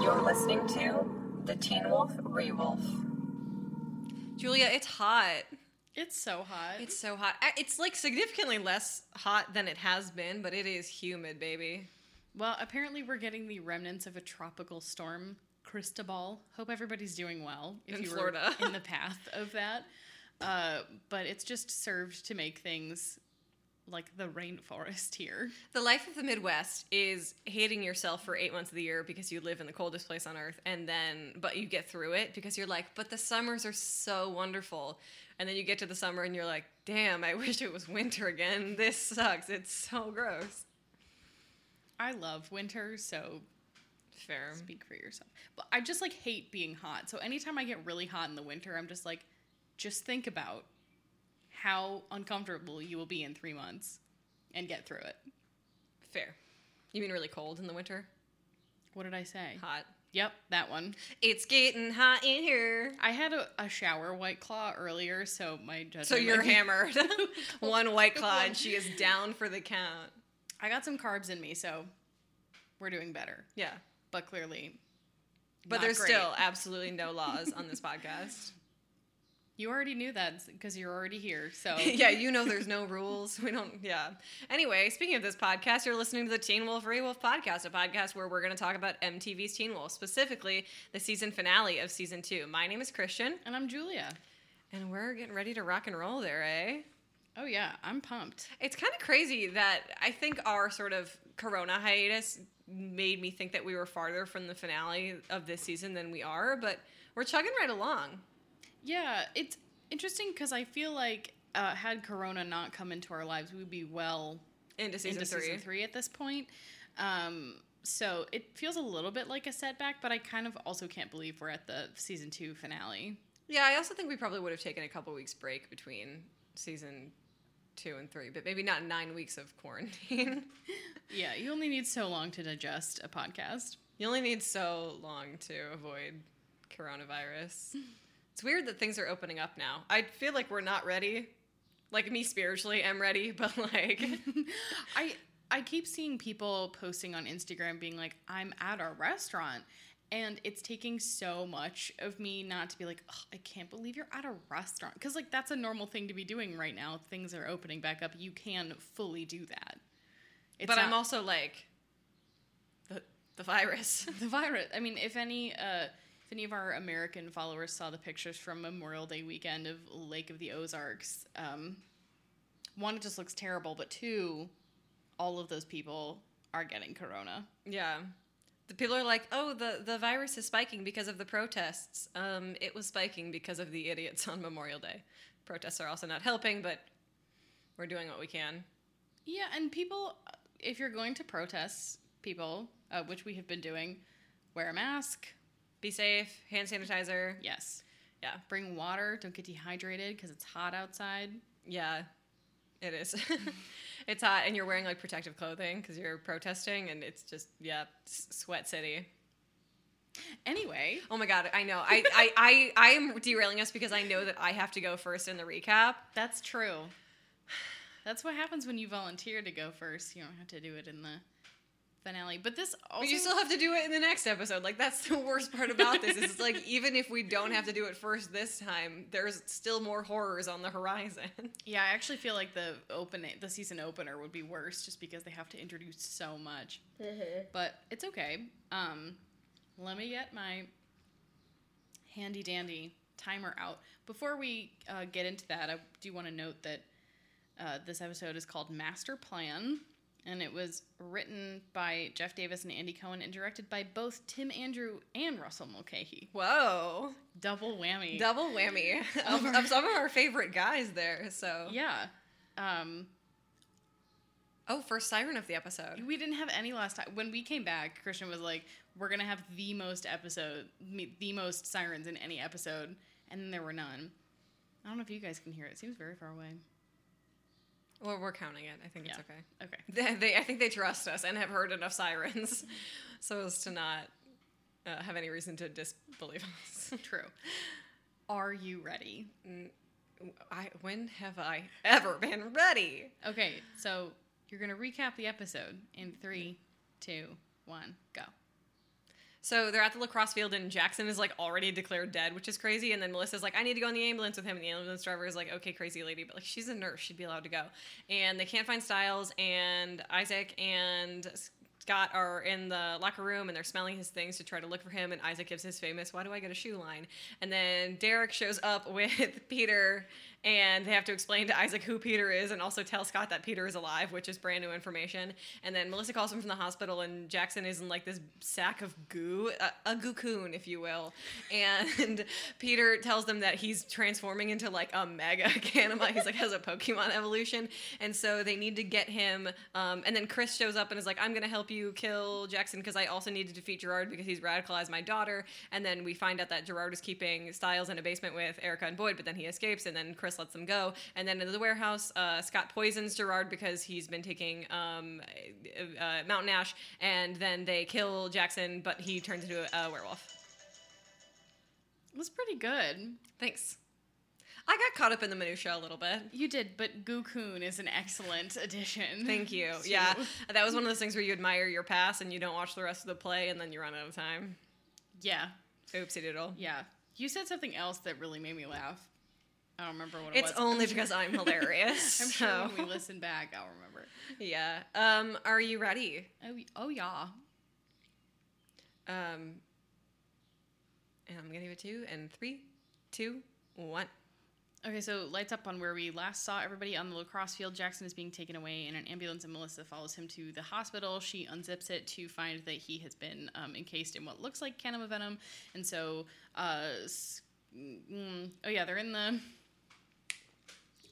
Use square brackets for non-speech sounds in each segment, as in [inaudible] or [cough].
You're listening to the Teen Wolf Rewolf. Julia, it's hot. It's so hot. It's so hot. It's like significantly less hot than it has been, but it is humid, baby. well, apparently we're getting the remnants of a tropical storm, Cristobal. Hope everybody's doing well. If In you Florida. were in the path of that, uh, but it's just served to make things like the rainforest here. The life of the Midwest is hating yourself for eight months of the year because you live in the coldest place on earth, and then, but you get through it because you're like, but the summers are so wonderful. And then you get to the summer and you're like, damn, I [laughs] wish it was winter again. This sucks. It's so gross. I love winter, so Fair. speak for yourself. But I just like hate being hot. So anytime I get really hot in the winter, I'm just like, just think about how uncomfortable you will be in three months and get through it. Fair. You mean really cold in the winter? What did I say? Hot. Yep, that one. It's getting hot in here. I had a, a shower white claw earlier, so my judgment. So you're hammered. [laughs] One white claw and she is down for the count. I got some carbs in me, so we're doing better. Yeah. But clearly, But there's great. still absolutely no laws on this podcast. You already knew that because you're already here. So [laughs] yeah, you know there's no rules. We don't, yeah. Anyway, speaking of this podcast, you're listening to the Teen Wolf Rewolf podcast, a podcast where we're going to talk about MTV's Teen Wolf, specifically the season finale of season two. My name is Christian, And I'm Julia. and we're getting ready to rock and roll there, eh? Oh yeah, I'm pumped. It's kind of crazy that I think our sort of Corona hiatus made me think that we were farther from the finale of this season than we are, but we're chugging right along. Yeah, it's interesting because I feel like uh, had Corona not come into our lives, we'd be well Into season into three. season three at this point. Um, so it feels a little bit like a setback, but I kind of also can't believe we're at the season two finale. Yeah, I also think we probably would have taken a couple weeks break between season two and three, but maybe not nine weeks of quarantine. [laughs] Yeah, you only need so long to digest a podcast. you only need so long to avoid coronavirus. [laughs] It's weird that things are opening up now. I feel like we're not ready. Like me spiritually I'm ready, [laughs] but like [laughs] I I keep seeing people posting on Instagram being like, "I'm at a restaurant," and it's taking so much of me not to be like, "I can't believe you're at a restaurant," because like that's a normal thing to be doing right now. Things are opening back up. You can fully do that. It's but I'm also like the the virus. [laughs] the virus. I mean, if any uh, if any of our American followers saw the pictures from Memorial Day weekend of Lake of the Ozarks, um, one, it just looks terrible, but two, all of those people are getting corona. Yeah. The people are like, "Oh, the the virus is spiking because of the protests." Um, it was spiking because of the idiots [laughs] on Memorial Day. Protests are also not helping, but we're doing what we can. Yeah, and people, if you're going to protest, people, uh, which we have been doing, wear a mask. Be safe. Hand sanitizer. Yes. Yeah. Bring water. Don't get dehydrated because it's hot outside. Yeah. It is. [laughs] it's hot, and you're wearing like protective clothing because you're protesting, and it's just yeah, sweat city. Anyway, Oh my god, I know. I I [laughs] I I am derailing us because I know that I have to go first in the recap. That's true. That's what happens when you volunteer to go first. You don't have to do it in the finale. But this also But you still have to do it in the next episode. Like that's [laughs] the worst part about this. Is it's like [laughs] even if we don't have to do it first this time, there's still more horrors on the horizon. [laughs] Yeah, I actually feel like the opening the season opener would be worse just because they have to introduce so much. But it's okay. Um let me get my handy dandy timer out. Before we uh, get into that, I do want to note that uh, this episode is called Master Plan, and it was written by Jeff Davis and Andy Cohen and directed by both Tim Andrew and Russell Mulcahy. Whoa, Double whammy. double whammy [laughs] of, of some of our favorite guys there. So yeah. Um, oh, first siren of the episode. we didn't have any last time. When we came back, Christian was like, "We're gonna have the most episode, the most sirens in any episode," and then there were none. I don't know if you guys can hear it. It seems very far away. Well, we're counting it. I think it's Yeah. okay. Okay. [laughs] They, they, I think they trust us and have heard enough sirens, [laughs] so as to not uh, have any reason to disbelieve us. [laughs] True. Are you ready? I, when have I ever been ready? Okay, so you're gonna recap the episode in three, two, one, go. So they're at the lacrosse field, and Jackson is like already declared dead, which is crazy. And then Melissa's like, "I need to go in the ambulance with him." And the ambulance driver is like, "Okay, crazy lady," but like she's a nurse, she'd be allowed to go. And they can't find Stiles, and Isaac and Scott are in the locker room and they're smelling his things to try to look for him. And Isaac gives his famous, Why do I get a shoe line? And then Derek shows up [laughs] with Peter and they have to explain to Isaac who Peter is and also tell Scott that Peter is alive, which is brand new information. And then Melissa calls him from the hospital, and Jackson is in like this sack of goo, a, a goo-coon, if you will. And [laughs] Peter tells them that he's transforming into like a mega [laughs] Kanima. He's like has a Pokemon evolution, and so they need to get him. Um, and then Chris shows up and is like, "I'm gonna help you kill Jackson because I also need to defeat Gerard because he's radicalized my daughter." And then we find out that Gerard is keeping Stiles in a basement with Erica and Boyd, but then he escapes, and then Chris lets them go. And then in the warehouse, uh, Scott poisons Gerard because he's been taking um, uh, Mountain Ash, and then they kill Jackson, but he turns into a, a werewolf. It was pretty good. Thanks. I got caught up in the minutia a little bit. You did, but Goo-Coon is an excellent addition. [laughs] Thank you. Yeah, that was one of those things where you admire your past and you don't watch the rest of the play, and then you run out of time. Yeah. Oopsie doodle. Yeah. You said something else that really made me laugh. I don't remember what it was. It's was. only because I'm [laughs] hilarious. I'm sure so- when we listen back, I'll remember. Yeah. Um, are you ready? Oh, oh yeah. Um, and I'm gonna give it two and three, two, one. Okay, so lights up on where we last saw everybody on the lacrosse field. Jackson is being taken away in an ambulance, and Melissa follows him to the hospital. She unzips it to find that he has been um, encased in what looks like Kanima venom, and so, uh, mm, oh yeah, they're in the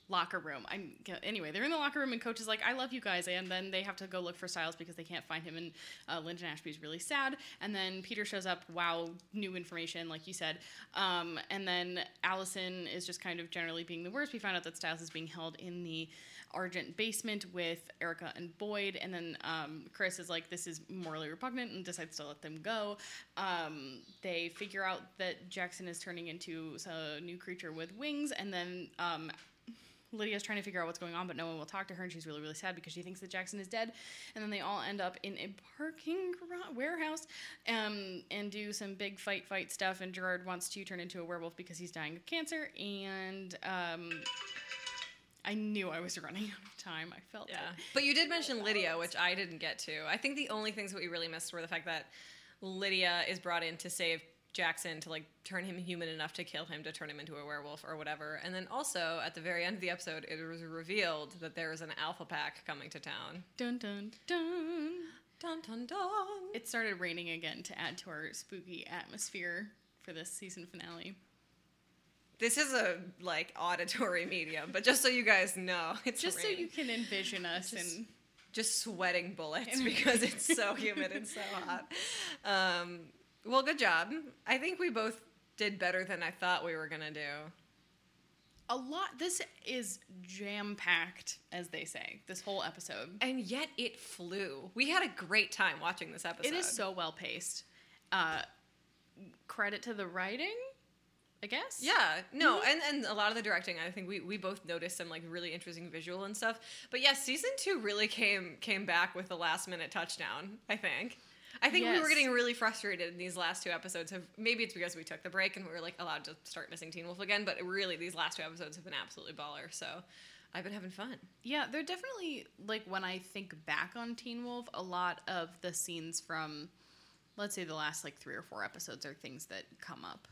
locker room. I'm anyway. They're in the locker room, and coach is like, "I love you guys," and then they have to go look for Stiles because they can't find him. And uh, Lyndon Ashby's really sad. And then Peter shows up. Wow, new information, like you said. Um, and then Allison is just kind of generally being the worst. We find out that Stiles is being held in the Argent basement with Erica and Boyd, and then um, Chris is like, "This is morally repugnant," and decides to let them go. Um, they figure out that Jackson is turning into a new creature with wings, and then um, Lydia's trying to figure out what's going on, but no one will talk to her, and she's really, really sad because she thinks that Jackson is dead. And then they all end up in a parking garage, warehouse um, and do some big fight, fight stuff. And Gerard wants to turn into a werewolf because he's dying of cancer. And um, I knew I was running out of time. I felt Yeah. it. But you did mention Lydia, which I didn't get to. I think the only things that we really missed were the fact that Lydia is brought in to save Jackson to like turn him human enough to kill him to turn him into a werewolf or whatever. And then also at the very end of the episode, it was revealed that there is an alpha pack coming to town. Dun dun dun. Dun dun dun. It started raining again to add to our spooky atmosphere for this season finale. This is a like auditory medium, but just so you guys know, [laughs] it's Just so you can envision us Just- and just sweating bullets because it's so [laughs] humid and so hot. Um, well, good job. I think we both did better than I thought we were gonna do. a lot this is jam packed as they say this whole episode And yet it flew. We had a great time watching this episode. it is so well paced uh credit to the writing i guess Yeah, no, and, and a lot of the directing, I think we, we both noticed some like really interesting visual and stuff. But yeah, season two really came came back with the last minute touchdown. I think. I think we were getting really frustrated in these last two episodes. Of maybe it's because we took the break and we were like allowed to start missing Teen Wolf again. But really, these last two episodes have been absolutely baller. So I've been having fun. yeah they're definitely like when i think back on teen wolf a lot of the scenes from let's say the last like three or four episodes are things that come up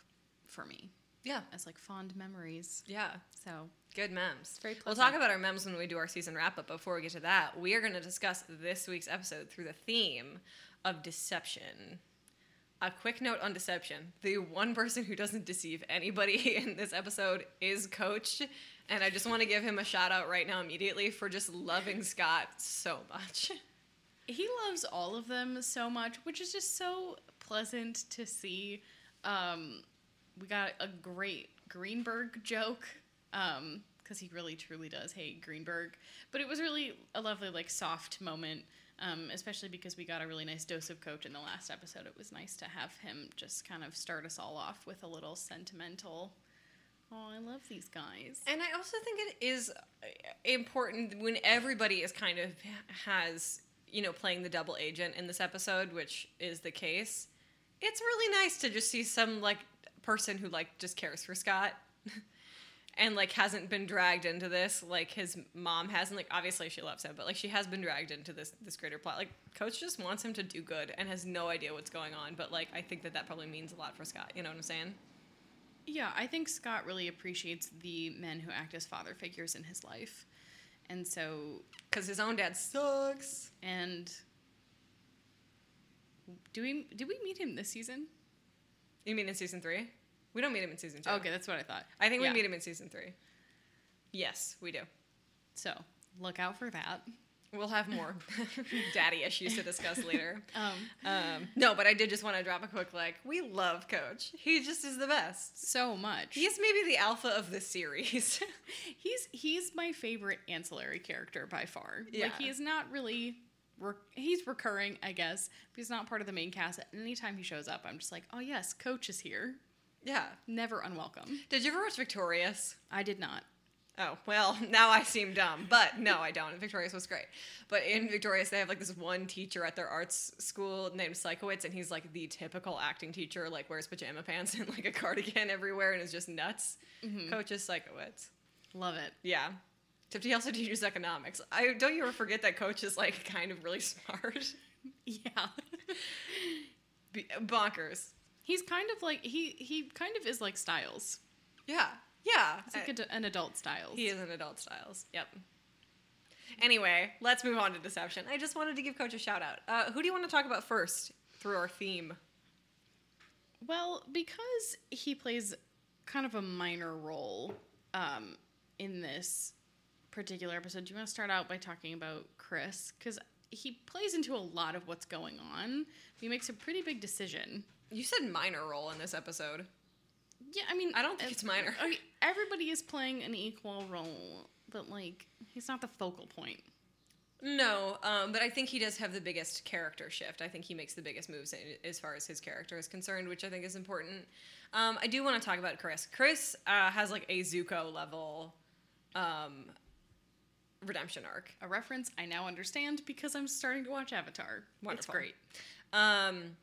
for me Yeah, as like fond memories yeah. so Good memes. Very we'll talk about our memes when we do our season wrap up. Before we get to that, we are going to discuss this week's episode through the theme of deception. A quick note on deception: the one person who doesn't deceive anybody [laughs] in this episode is Coach, and I just want to give him a shout out right now immediately for just loving Scott so much. he loves all of them so much, which is just so pleasant to see. Um, we got a great Greenberg joke because he really truly does hate Greenberg, but it was really a lovely like soft moment. Um, especially because we got a really nice dose of coach in the last episode. It was nice to have him just kind of start us all off with a little sentimental. Oh, I love these guys. And I also think it is uh, important when everybody is kind of has, you know, playing the double agent in this episode, which is the case. it's really nice to just see some like person who like just cares for Scott. [laughs] And like hasn't been dragged into this like his mom hasn't like obviously she loves him but like she has been dragged into this this greater plot like coach just wants him to do good and has no idea what's going on but like I think that that probably means a lot for Scott you know what I'm saying Yeah, I think Scott really appreciates the men who act as father figures in his life. And so, because his own dad sucks and do we did we meet him this season? you mean in season three we don't meet him in season two Okay, that's what I thought. I think Yeah. we meet him in season three yes we do So, look out for that. we'll have more [laughs] daddy issues to discuss later [laughs] Um, um, no but I did just want to drop a quick like we love coach he just is the best so much. He's maybe the alpha of the series. [laughs] He's he's my favorite ancillary character by far. Yeah. Like he is not really re- he's recurring, I guess, but he's not part of the main cast. Anytime he shows up, I'm just like, oh yes, Coach is here. Yeah. Never unwelcome. Did you ever watch Victorious? I did not. Oh, well, [laughs] now I seem dumb, but no, I don't. Victorious was great. But in Victorious, they have like this one teacher at their arts school named Sikowitz, and he's like the typical acting teacher, like wears pajama pants [laughs] and like a cardigan everywhere and is just nuts. Mm-hmm. Coach is Sikowitz. Love it. Yeah. Except he also teaches economics. I don't you ever forget that Coach is like kind of really [laughs] smart. Yeah. B- bonkers. He's kind of like he he kind of is like Stiles. Yeah. Yeah. He's like I- an adult Stiles. He is an adult Stiles. Yep. Anyway, let's move on to deception. I just wanted to give Coach a shout out. Uh, who do you want to talk about first through our theme? Well, because he plays kind of a minor role um, in this particular episode, do you want to start out by talking about Chris? Because he plays into a lot of what's going on. He makes a pretty big decision. You said minor role in this episode. Yeah, I mean, I don't think it's minor. [laughs] okay, everybody is playing an equal role, but like, he's not the focal point. No, um, but I think he does have the biggest character shift. I think he makes the biggest moves in, as far as his character is concerned, which I think is important. Um, I do want to talk about Chris. Chris uh, has like a Zuko level um, redemption arc. A reference I now understand because I'm starting to watch Avatar. Wonderful. It's great. Um,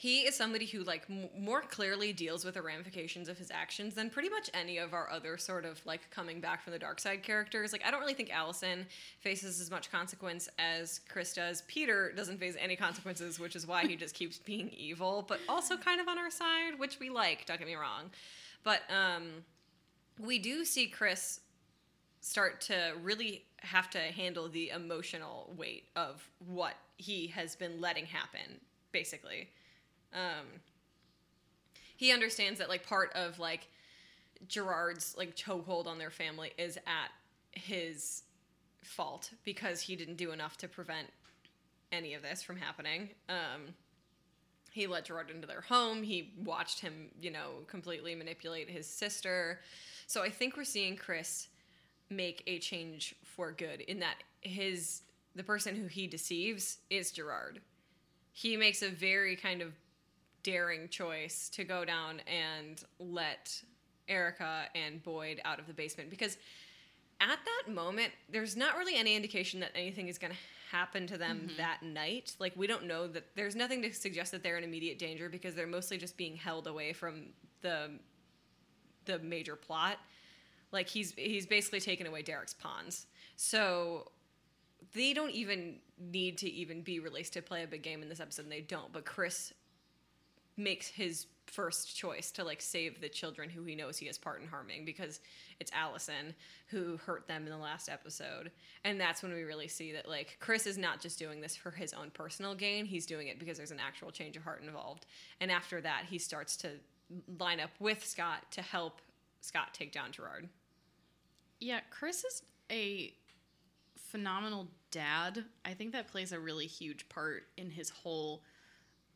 he is somebody who like m- more clearly deals with the ramifications of his actions than pretty much any of our other sort of like coming back from the dark side characters. Like I don't really think Allison faces as much consequence as Chris does. Peter doesn't face any consequences, which is why he just keeps being evil, but also kind of on our side, which we like. Don't get me wrong, but um, we do see Chris start to really have to handle the emotional weight of what he has been letting happen basically um he understands that like part of like gerard's like chokehold on their family is at his fault because he didn't do enough to prevent any of this from happening um he let Gerard into their home. He watched him, you know, completely manipulate his sister. So I think we're seeing Chris make a change for good in that his the person who he deceives is Gerard. He makes a very kind of daring choice to go down and let Erica and Boyd out of the basement because at that moment there's not really any indication that anything is going to happen to them mm-hmm. that night. Like we don't know that there's nothing to suggest that they're in immediate danger because they're mostly just being held away from the the major plot like he's he's basically taken away Derek's pawns. So they don't even need to even be released to play a big game in this episode and they don't but chris makes his first choice to like save the children who he knows he has part in harming because it's allison who hurt them in the last episode and that's when we really see that like chris is not just doing this for his own personal gain he's doing it because there's an actual change of heart involved and after that he starts to line up with scott to help scott take down gerard Yeah, Chris is a phenomenal dad. I think that plays a really huge part in his whole.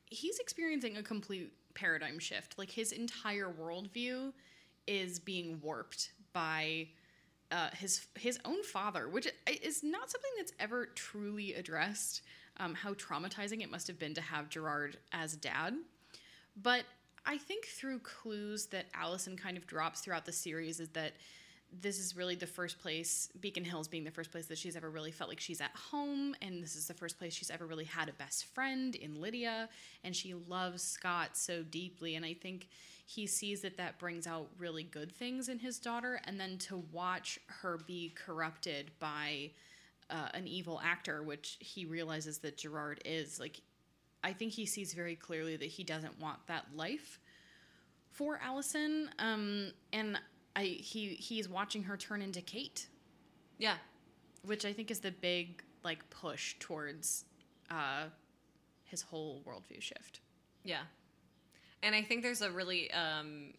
He's experiencing a complete paradigm shift. Like his entire worldview is being warped by uh, his his own father, which is not something that's ever truly addressed. Um, how traumatizing it must have been to have Gerard as dad, but I think through clues that Allison kind of drops throughout the series is that this is really the first place, Beacon Hills being the first place that she's ever really felt like she's at home. And this is the first place she's ever really had a best friend in Lydia. And she loves Scott so deeply. And I think he sees that that brings out really good things in his daughter. And then to watch her be corrupted by uh, an evil actor, which he realizes that Gerard is, like, I think he sees very clearly that he doesn't want that life for Allison. Um, and I he he's watching her turn into Kate, Yeah. which I think is the big like push towards uh, his whole worldview shift. Yeah. And I think there's a really um,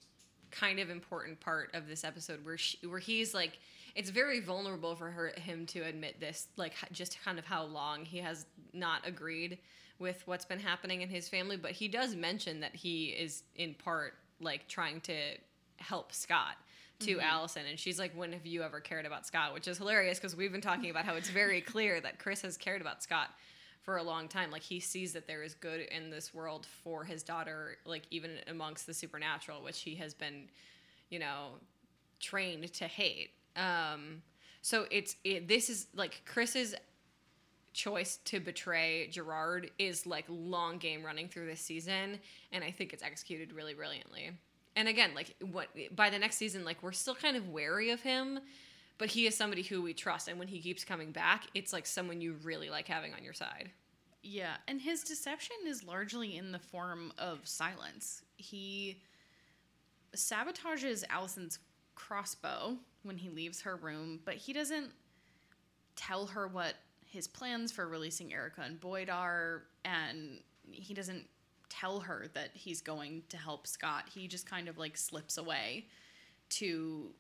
kind of important part of this episode where she, where he's like it's very vulnerable for her him to admit this like just kind of how long he has not agreed with what's been happening in his family but he does mention that he is in part like trying to help Scott to Allison and she's like when have you ever cared about Scott? Which is hilarious because we've been talking about how it's very clear that Chris has cared about Scott for a long time. Like he sees that there is good in this world for his daughter like even amongst the supernatural which he has been you know trained to hate. Um so it's it, this is like chris's choice to betray gerard is like long game running through this season and i think it's executed really brilliantly and again like what by the next season like we're still kind of wary of him but he is somebody who we trust. And when he keeps coming back it's like someone you really like having on your side. Yeah, and his deception is largely in the form of silence. He sabotages Allison's crossbow when he leaves her room, but he doesn't tell her what his plans for releasing Erica and Boyd are, and he doesn't tell her that he's going to help Scott. He just kind of like slips away to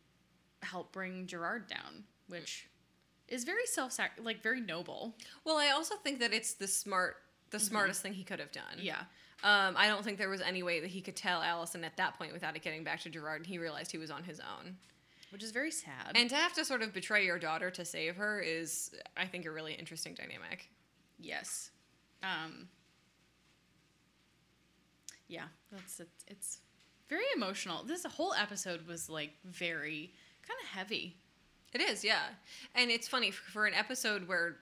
help bring Gerard down, which is very self like very noble. well i also think that it's the smart the smartest thing he could have done Yeah. Um, I don't think there was any way that he could tell Allison at that point without it getting back to Gerard, and he realized he was on his own. Which is very sad. And to have to sort of betray your daughter to save her is, I think, a really interesting dynamic. Yes. Um Yeah, that's it. It's very emotional. This whole episode was like very kind of heavy. It is, yeah. And it's funny for an episode where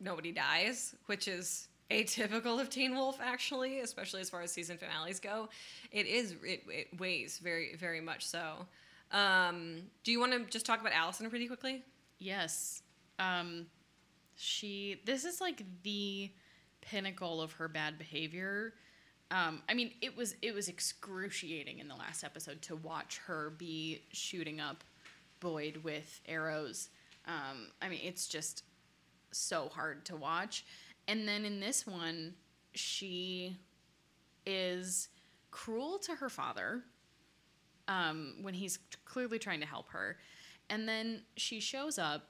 nobody dies, which is atypical of Teen Wolf, actually, especially as far as season finales go. It is, it, it weighs very, very much so. Um, do you want to just talk about Allison pretty quickly? Yes. Um she this is like the pinnacle of her bad behavior. Um I mean, it was it was excruciating in the last episode to watch her be shooting up Boyd with arrows. Um I mean, it's just so hard to watch. And then in this one, she is cruel to her father um, when he's clearly trying to help her. And then she shows up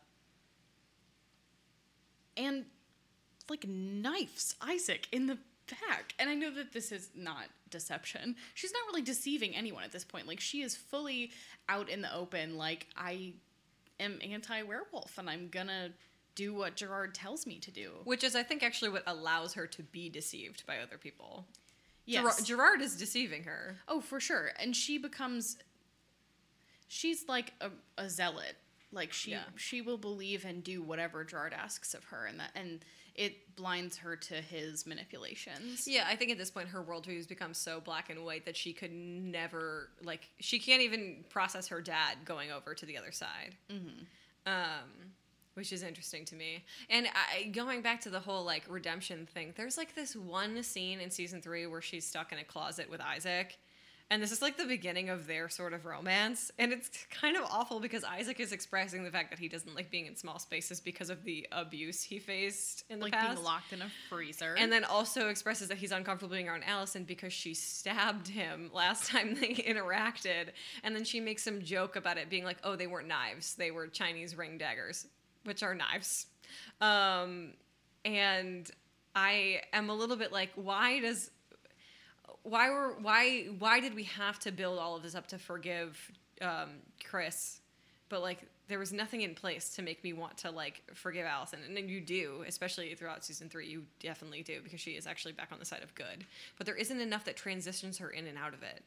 and like knifes Isaac in the back. And I know that this is not deception. She's not really deceiving anyone at this point. Like she is fully out in the open like I am anti-werewolf and I'm to do what Gerard tells me to do. Which is, I think, actually what allows her to be deceived by other people. Yes. Gerard, Gerard is deceiving her. Oh, for sure. And she becomes she's like a, a zealot. Like she Yeah. she will believe and do whatever Gerard asks of her and that and it blinds her to his manipulations. Yeah, I think at this point her worldview has become so black and white that she could never like she can't even process her dad going over to the other side. Mm-hmm. Um, which is interesting to me. And I, going back to the whole like redemption thing, there's like this one scene in season three where she's stuck in a closet with Isaac. And this is like the beginning of their sort of romance. And it's kind of awful because Isaac is expressing the fact that he doesn't like being in small spaces because of the abuse he faced in the Like past. being locked in a freezer. And then also expresses that he's uncomfortable being around Allison because she stabbed him last time they [laughs] interacted. And then she makes some joke about it being like, oh, they weren't knives, they were Chinese ring daggers, which are knives. Um, and I am a little bit like, why does. Why were why why did we have to build all of this up to forgive um, Chris? But like there was nothing in place to make me want to like forgive Allison, and then you do, especially throughout season three, you definitely do because she is actually back on the side of good. But there isn't enough that transitions her in and out of it.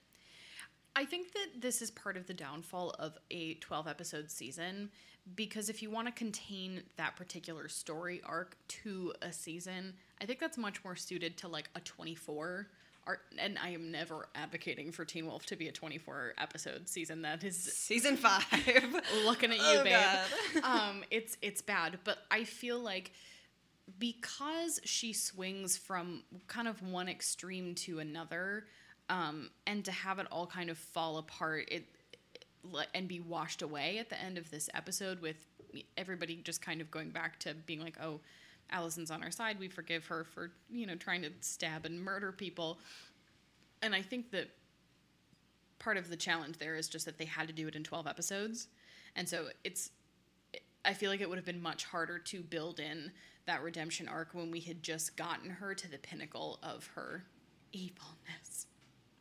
I think that this is part of the downfall of a 12 episode season because if you want to contain that particular story arc to a season, I think that's much more suited to like a 24 art and I am never advocating for Teen Wolf to be a 24 episode season that is Season five. [laughs] looking at you Oh, babe. [laughs] um it's it's bad, but I feel like because she swings from kind of one extreme to another um and to have it all kind of fall apart it and be washed away at the end of this episode with everybody just kind of going back to being like oh Allison's on our side we forgive her for you know trying to stab and murder people and I think that part of the challenge there is just that they had to do it in 12 episodes and so it's i feel like it would have been much harder to build in that redemption arc when we had just gotten her to the pinnacle of her evilness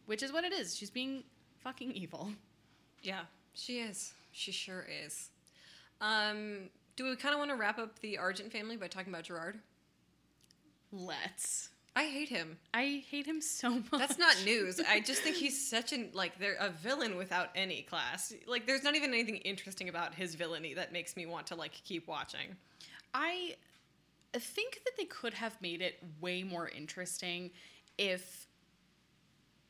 which is what it is she's being fucking evil Yeah, she is. She sure is. Um, do we kind of want to wrap up the Argent family by talking about Gerard? let's I hate him. i hate him so [laughs] much That's not news. I just think he's such an like they're a villain without any class. Like there's not even anything interesting about his villainy that makes me want to like keep watching. I think that they could have made it way more interesting if.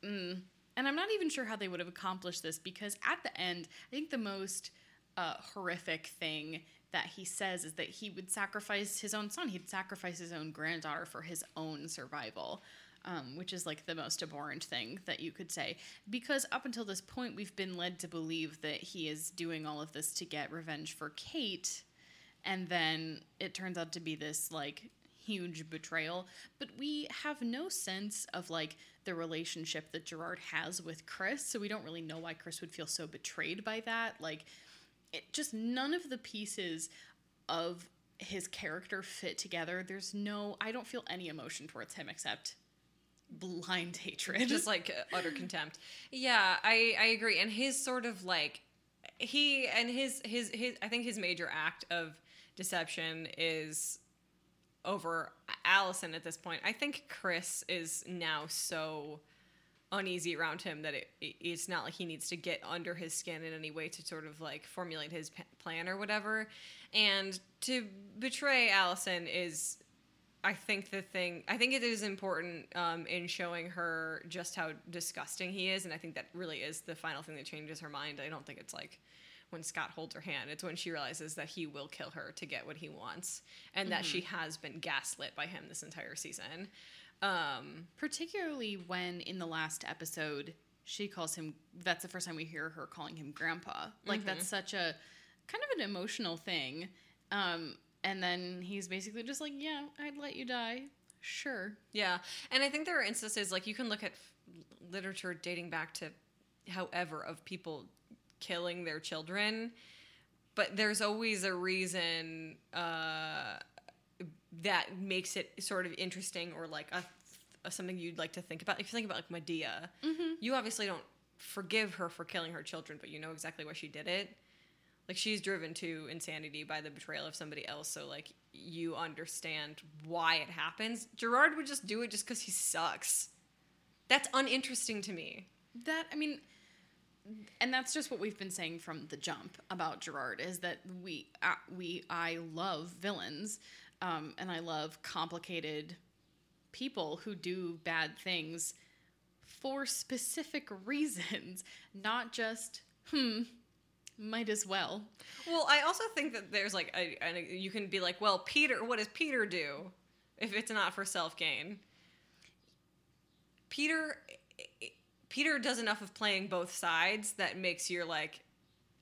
Mm, and I'm not even sure how they would have accomplished this because at the end, I think the most uh, horrific thing that he says is that he would sacrifice his own son. He'd sacrifice his own granddaughter for his own survival. Um, which is like the most abhorrent thing that you could say. Because up until this point, we've been led to believe that he is doing all of this to get revenge for Kate, and then it turns out to be this like huge betrayal but we have no sense of like the relationship that gerard has with chris so we don't really know why chris would feel so betrayed by that like it just none of the pieces of his character fit together there's no i don't feel any emotion towards him except blind hatred just like uh, utter contempt. Yeah, I I agree. And his sort of like he and his his his I think his major act of deception is over Allison at this point. I think Chris is now so uneasy around him that it, it- it's not like he needs to get under his skin in any way to sort of like formulate his p- plan or whatever. And to betray Allison is I think the thing, I think it is important um, in showing her just how disgusting he is, and I think that really is the final thing that changes her mind. I don't think it's like when Scott holds her hand; it's when she realizes that he will kill her to get what he wants, and that she has been gaslit by him this entire season. Um, particularly when in the last episode she calls him that's the first time we hear her calling him grandpa. Like that's such a kind of an emotional thing. Um and then he's basically just like yeah i'd let you die. Sure. Yeah, and I think there are instances like you can look at literature dating back to however of people killing their children, but there's always a reason uh, that makes it sort of interesting or like a, a something you'd like to think about. If you think about like Medea, you obviously don't forgive her for killing her children, but you know exactly why she did it. Like she's driven to insanity by the betrayal of somebody else so like you understand why it happens. Gerard would just do it just because he sucks. That's uninteresting to me. That i mean and that's just what we've been saying from the jump about Gerard is that we uh, we I love villains, um, and I love complicated people who do bad things for specific [laughs] reasons, not just hmm, might as well. well i also think that there's like a, a, you can be like well peter what does peter do if it's not for self-gain peter peter does enough of playing both sides that makes you're like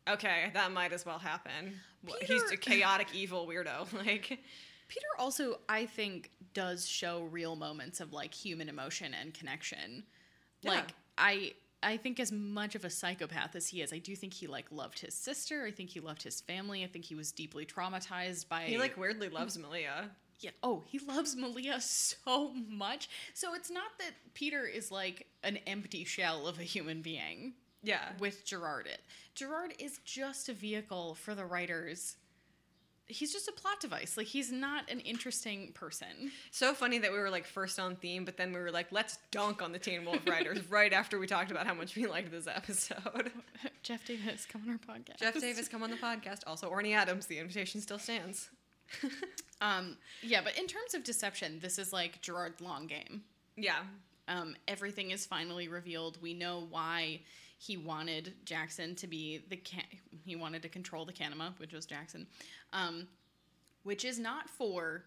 okay that might as well happen Well, he's a chaotic evil weirdo [laughs] like Peter also, I think, does show real moments of like human emotion and connection. Yeah. Like I I think as much of a psychopath as he is, I do think he like loved his sister. I think he loved his family. I think he was deeply traumatized by He like weirdly loves Malia. Yeah. Oh, he loves Malia so much. So it's not that Peter is like an empty shell of a human being Yeah. with Gerard. It Gerard is just a vehicle for the writers he's just a plot device. Like he's not an interesting person. So funny that we were like first on theme, but then we were like, let's dunk on the Teen Wolf writers [laughs] right after we talked about how much we liked this episode. [laughs] Jeff Davis, come on our podcast. Jeff Davis, come on the podcast. Also, Orny Adams, the invitation still stands. [laughs] Um, yeah, but in terms of deception, this is like Gerard's long game. Yeah. Um, everything is finally revealed. We know why he wanted Jackson to be the can- he wanted to control the Kanima, which was Jackson, um, which is not for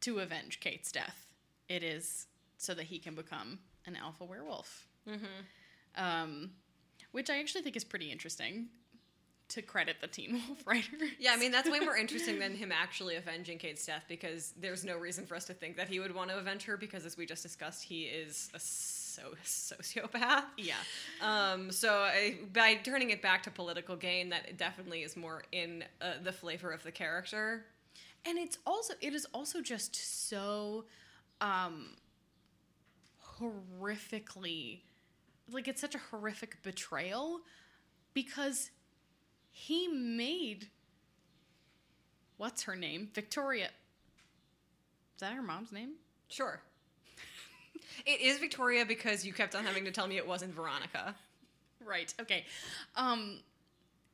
to avenge Kate's death. It is so that he can become an alpha werewolf. Mm-hmm. Um, which I actually think is pretty interesting to credit the Teen Wolf [laughs] writer. Yeah, I mean, that's way more interesting than him actually avenging Kate's death because there's no reason for us to think that he would want to avenge her because, as we just discussed, he is a so sociopath. yeah. Um, so I, by turning it back to political gain, that definitely is more in uh, the flavor of the character. and it's also it is also just so um horrifically like it's such a horrific betrayal because he made what's her name victoria is that her mom's name Sure. it is Victoria because you kept on having to tell me it wasn't Veronica. right okay um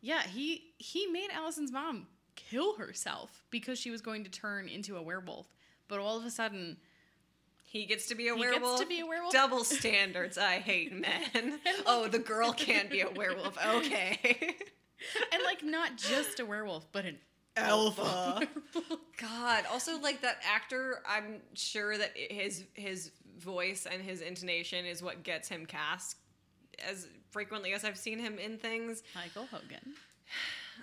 yeah he he made allison's mom kill herself because she was going to turn into a werewolf but all of a sudden He gets to be a He gets to be a werewolf? Double standards. I hate men. [laughs] oh, the girl can't be a werewolf. [laughs] Okay. And like not just a werewolf but an Alpha. God. Also, like that actor, I'm sure that his his voice and his intonation is what gets him cast as frequently as I've seen him in things. michael hogan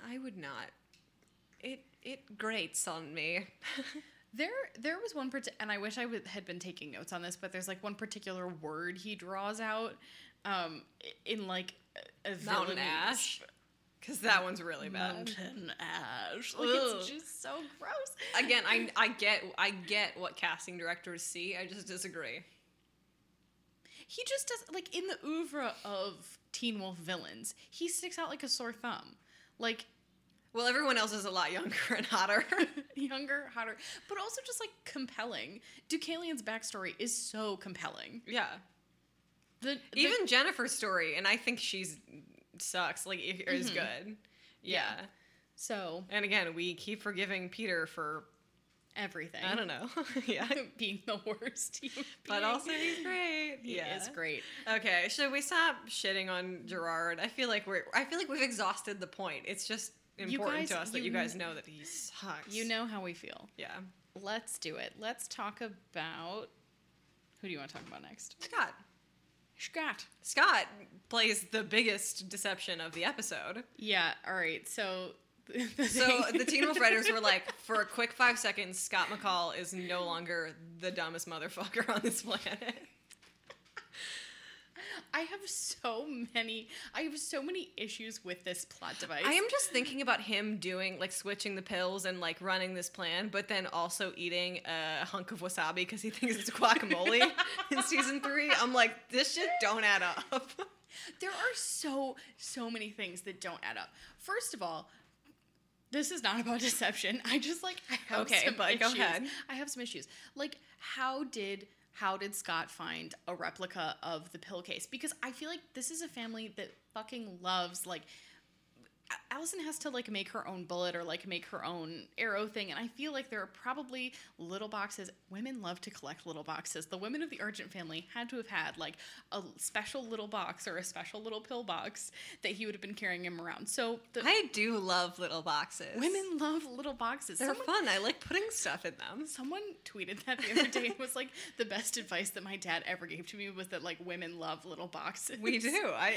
I would not. It it grates on me. [laughs] There, there was one part, and I wish I would, had been taking notes on this, but there's like one particular word he draws out, um, in like a, a Mountain villain- ash. Because that one's really bad. Mountain ash. Like Ugh. it's just so gross. Again, I I get I get what casting directors see. I just disagree. He just does like in the oeuvre of Teen Wolf villains, he sticks out like a sore thumb. Like Well, everyone else is a lot younger and hotter. [laughs] younger, hotter, but also just like compelling. Deucalion's backstory is so compelling. yeah. The, the- Even Jennifer's story, and I think she's sucks. Like is mm-hmm. good. Yeah. so And again, we keep forgiving Peter for everything. I don't know. [laughs] yeah. [laughs] being the worst human But being. also he's [laughs] great. he yeah. is great. Okay, should we stop shitting on Gerard? I feel like we're I feel like we've exhausted the point. It's just important guys- to us that you you guys know that he sucks. You know how we feel. Yeah. Let's do it. Let's talk about who do you want to talk about next? Scott. Scott. Scott plays the biggest deception of the episode. Yeah. All right. So. [laughs] the So the Teen Wolf [laughs] writers were like, for a quick five seconds, Scott McCall is no longer the dumbest motherfucker [laughs] on this planet. I have so many. I have so many issues with this plot device. I am just thinking about him doing like switching the pills and like running this plan, but then also eating a hunk of wasabi because he thinks it's guacamole [laughs] in season three. I'm like, this shit don't add up. There are so so many things that don't add up. First of all, this is not about [laughs] deception. I just like I have Okay, some but go issues. ahead. I have some issues. Like how did how did Scott find a replica of the pill case? Because I feel like this is a family that fucking loves like Allison has to like make her own bullet or like make her own arrow thing, and I feel like there are probably little boxes. Women love to collect little boxes. The women of the Argent family had to have had like a special little box or a special little pill box that he would have been carrying him around. So the I do love little boxes. women love little boxes. they're Someone- fun. I like putting stuff in them. Someone tweeted that the other day and was like, the best advice that my dad ever gave to me was that like women love little boxes. We do. I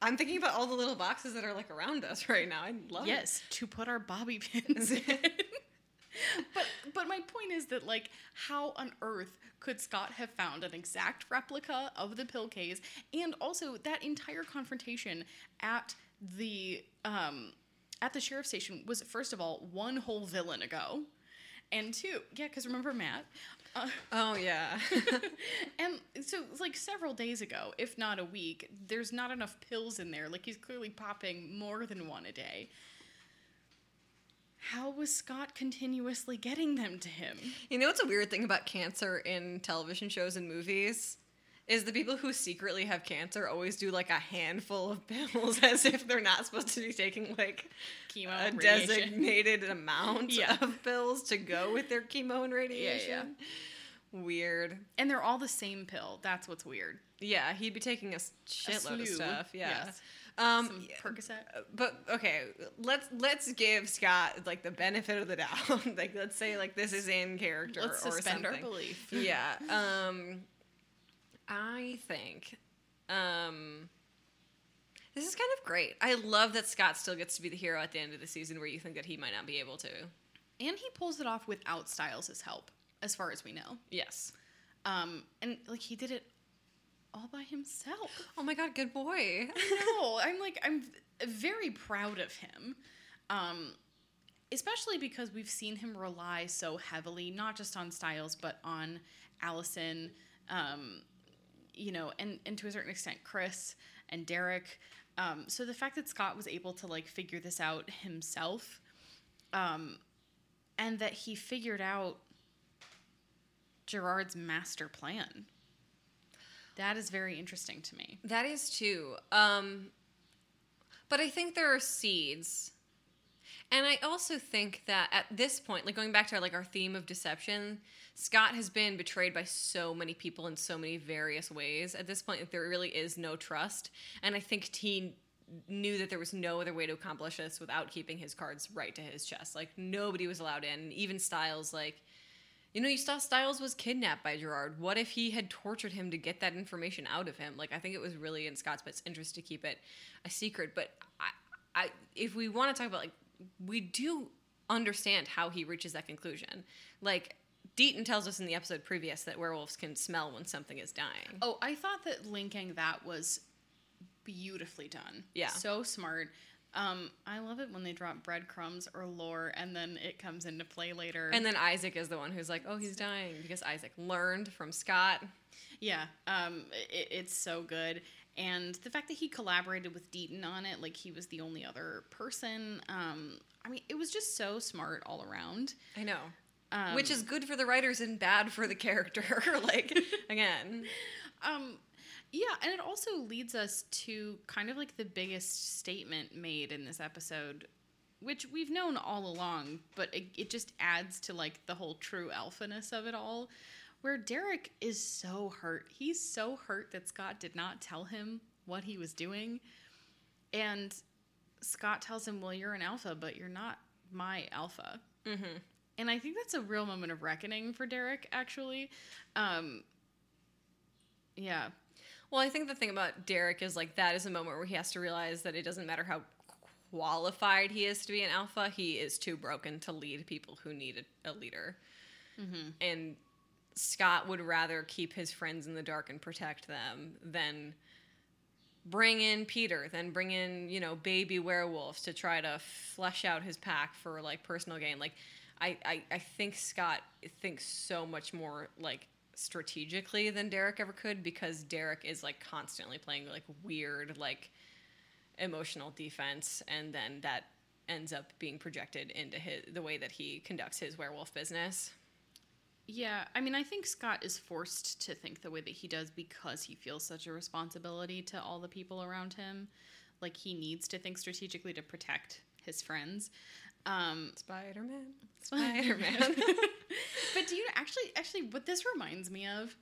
I'm thinking about all the little boxes that are like around us right now. I love it. Yes, to put our bobby pins [laughs] in. but but my point is that like how on earth could Scott have found an exact replica of the pill case and also that entire confrontation at the um at the sheriff's station was first of all one whole villain ago and two yeah because remember Matt uh, [laughs] Oh yeah. [laughs] and so like several days ago, if not a week, there's not enough pills in there. Like he's clearly popping more than one a day. how was Scott continuously getting them to him? You know what's a weird thing about cancer in television shows and movies? Is the people who secretly have cancer always do like a handful of pills [laughs] as if they're not supposed to be taking like Chemo, a radiation. designated amount Yeah. of pills to go with their chemo and radiation. Weird. And they're all the same pill. That's what's weird. Yeah, he'd be taking a shitload of stuff. Yeah. yes. Um, Some Percocet. but okay, let's let's give Scott like the benefit of the [laughs] doubt. like let's say like this is in character Let's or suspend our something. belief. yeah. [laughs] Um, I think um, this is kind of great. I love that Scott still gets to be the hero at the end of the season, where you think that he might not be able to. And he pulls it off without Stiles' help, as far as we know. Yes. Um, and like he did it all by himself. Oh my God, good boy. no, I'm like I'm very proud of him. Um, especially because we've seen him rely so heavily, not just on Stiles, but on Allison, um, you know, and, and to a certain extent, Chris and Derek. Um, so the fact that Scott was able to like figure this out himself, um, and that he figured out Gerard's master plan. That is very interesting to me. That is too. Um, but I think there are seeds, and I also think that at this point, like going back to our, like our theme of deception, Scott has been betrayed by so many people in so many various ways. At this point, there really is no trust, and I think he knew that there was no other way to accomplish this without keeping his cards right to his chest. Like nobody was allowed in, even Stiles. Like you know, you saw Stiles was kidnapped by Gerard. What if he had tortured him to get that information out of him? Like, I think it was really in Scott's best interest to keep it a secret. But I, I, if we want to talk about like, we do understand how he reaches that conclusion. Like, Deaton tells us in the episode previous that werewolves can smell when something is dying. Oh, I thought that linking that was beautifully done. Yeah. So smart. Um, I love it when they drop breadcrumbs or lore and then it comes into play later. And then Isaac is the one who's like, "Oh, he's dying," because Isaac learned from Scott. yeah, um, it, it's so good. And the fact that he collaborated with Deaton on it, like he was the only other person. Um, I mean, it was just so smart all around. I know, Um, which is good for the writers and bad for the character. [laughs] like, [laughs] again, Um, yeah, and it also leads us to kind of like the biggest statement made in this episode, which we've known all along, but it, it just adds to like the whole true alphaness of it all. Where Derek is so hurt. He's so hurt that Scott did not tell him what he was doing. And Scott tells him, Well, you're an alpha, but you're not my alpha. mm-hmm. And I think that's a real moment of reckoning for Derek, actually. Um, yeah. Well, I think the thing about Derek is like that is a moment where he has to realize that it doesn't matter how qualified he is to be an alpha, he is too broken to lead people who need a, a leader. And Scott would rather keep his friends in the dark and protect them than bring in Peter, then bring in, you know, baby werewolves to try to flesh out his pack for like personal gain. Like I, I, I think Scott thinks so much more like strategically than Derek ever could because Derek is like constantly playing like weird, like emotional defense and then that ends up being projected into his the way that he conducts his werewolf business. Yeah, I mean, I think Scott is forced to think the way that he does because he feels such a responsibility to all the people around him. Like he needs to think strategically to protect his friends. Um, Spider Man. [laughs] Spider Man. [laughs] but do you actually, actually, what this reminds me of,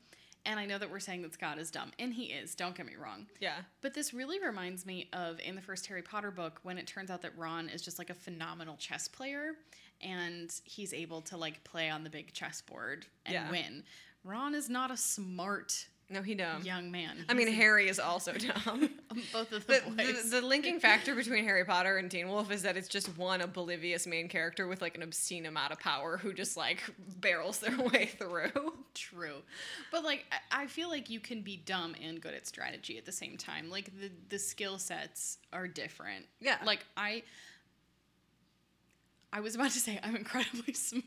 and I know that we're saying that Scott is dumb, and he is. Don't get me wrong. yeah. But this really reminds me of in the first Harry Potter book when it turns out that Ron is just like a phenomenal chess player and he's able to like play on the big chessboard and Yeah. win. Ron is not a smart No, he dumb. young man. I mean, Harry is also [laughs] dumb. [laughs] both of the, The, boys. the, the linking [laughs] factor between Harry Potter and Teen Wolf is that it's just one oblivious main character with like an obscene amount of power who just like barrels their way through. True, but like I- I feel like you can be dumb and good at strategy at the same time. Like the the skill sets are different. Yeah. Like I. I was about to say I'm incredibly [laughs] smart.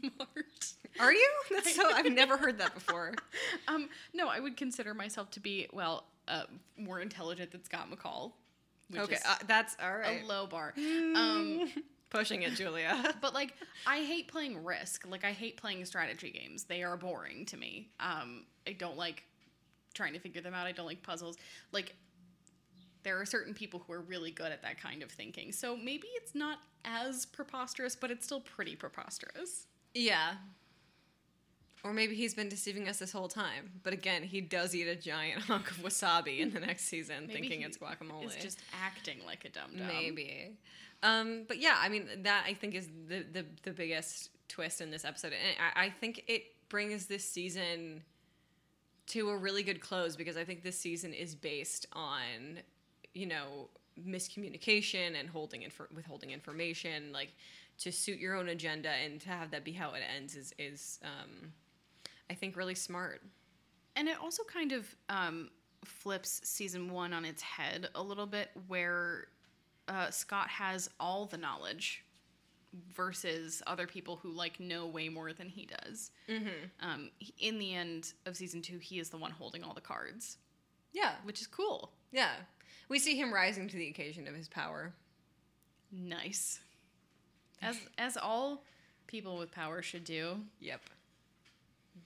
Are you? That's so. I've [laughs] never heard that before. Um, no, I would consider myself to be well uh, more intelligent than Scott McCall. Which Okay, uh, that's all right. a low bar. Um, [laughs] Pushing it, Julia. But like, I hate playing Risk. Like, I hate playing strategy games. They are boring to me. Um, I don't like trying to figure them out. I don't like puzzles. Like, there are certain people who are really good at that kind of thinking. So maybe it's not as preposterous, but it's still pretty preposterous. yeah. Or maybe he's been deceiving us this whole time. But again, he does eat a giant [laughs] hunk of wasabi in the next season, Maybe thinking it's guacamole. It's just acting like a dum dum. Maybe. Um, but yeah, I mean that I think is the, the the biggest twist in this episode, and I, I think it brings this season to a really good close because I think this season is based on you know miscommunication and holding infor- withholding information like to suit your own agenda and to have that be how it ends is is um, I think really smart. And it also kind of um, flips season one on its head a little bit, where uh, Scott has all the knowledge versus other people who like know way more than he does. Mm-hmm. Um, in the end of season two, he is the one holding all the cards, Yeah, which is cool. yeah. We see him rising to the occasion of his power. Nice, as as all people with power should do. Yep.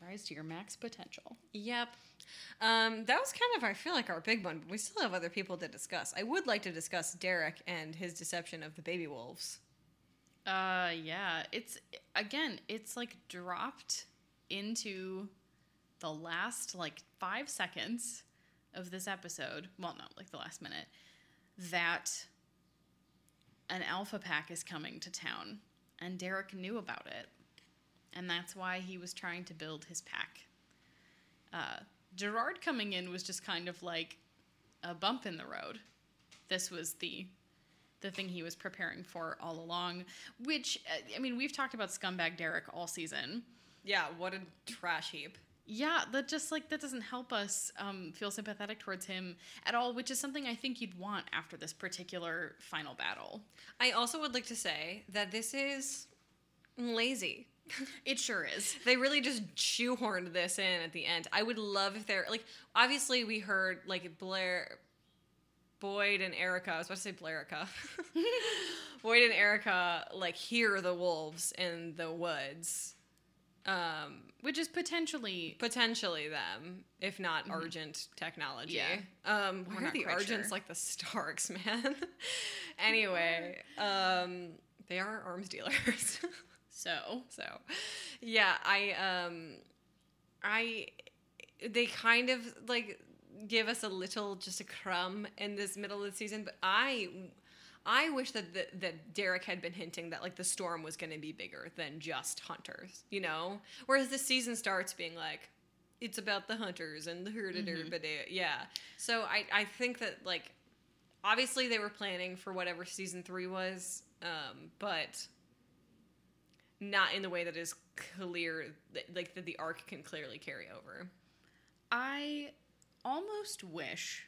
Rise to your max potential. Yep. Um, that was kind of, I feel like, our big one, but we still have other people to discuss. I would like to discuss Derek and his deception of the baby wolves. Uh, yeah. It's again, it's like dropped into the last like five seconds of this episode. Well, not like the last minute. That an alpha pack is coming to town, and Derek knew about it, and that's why he was trying to build his pack. Uh, Gerard coming in was just kind of like a bump in the road. This was the the thing he was preparing for all along. Which uh, I mean, we've talked about scumbag Derek all season. Yeah, what a trash heap. Yeah, that just like that doesn't help us um, feel sympathetic towards him at all, which is something I think you'd want after this particular final battle. I also would like to say that this is lazy. [laughs] It sure is. They really just shoehorned this in at the end. I would love if they're like, obviously, we heard like Blair, Boyd, and Erica. I was about to say Blairica. [laughs] [laughs] Boyd and Erica like hear the wolves in the woods. Um, Which is potentially potentially them, if not Argent technology. Yeah. Um, why are the Argents sure. like the Starks, [laughs] man? [laughs] anyway, um, they are arms dealers. [laughs] so. so, yeah, I, um, I, they kind of like give us a little, just a crumb in this middle of the season, but I. I wish that the, that Derek had been hinting that like the storm was going to be bigger than just hunters, you know. Whereas the season starts being like, it's about the hunters and the herd yeah. So I I think that like obviously they were planning for whatever season three was, um, but not in the way that is clear, that, like that the arc can clearly carry over. I almost wish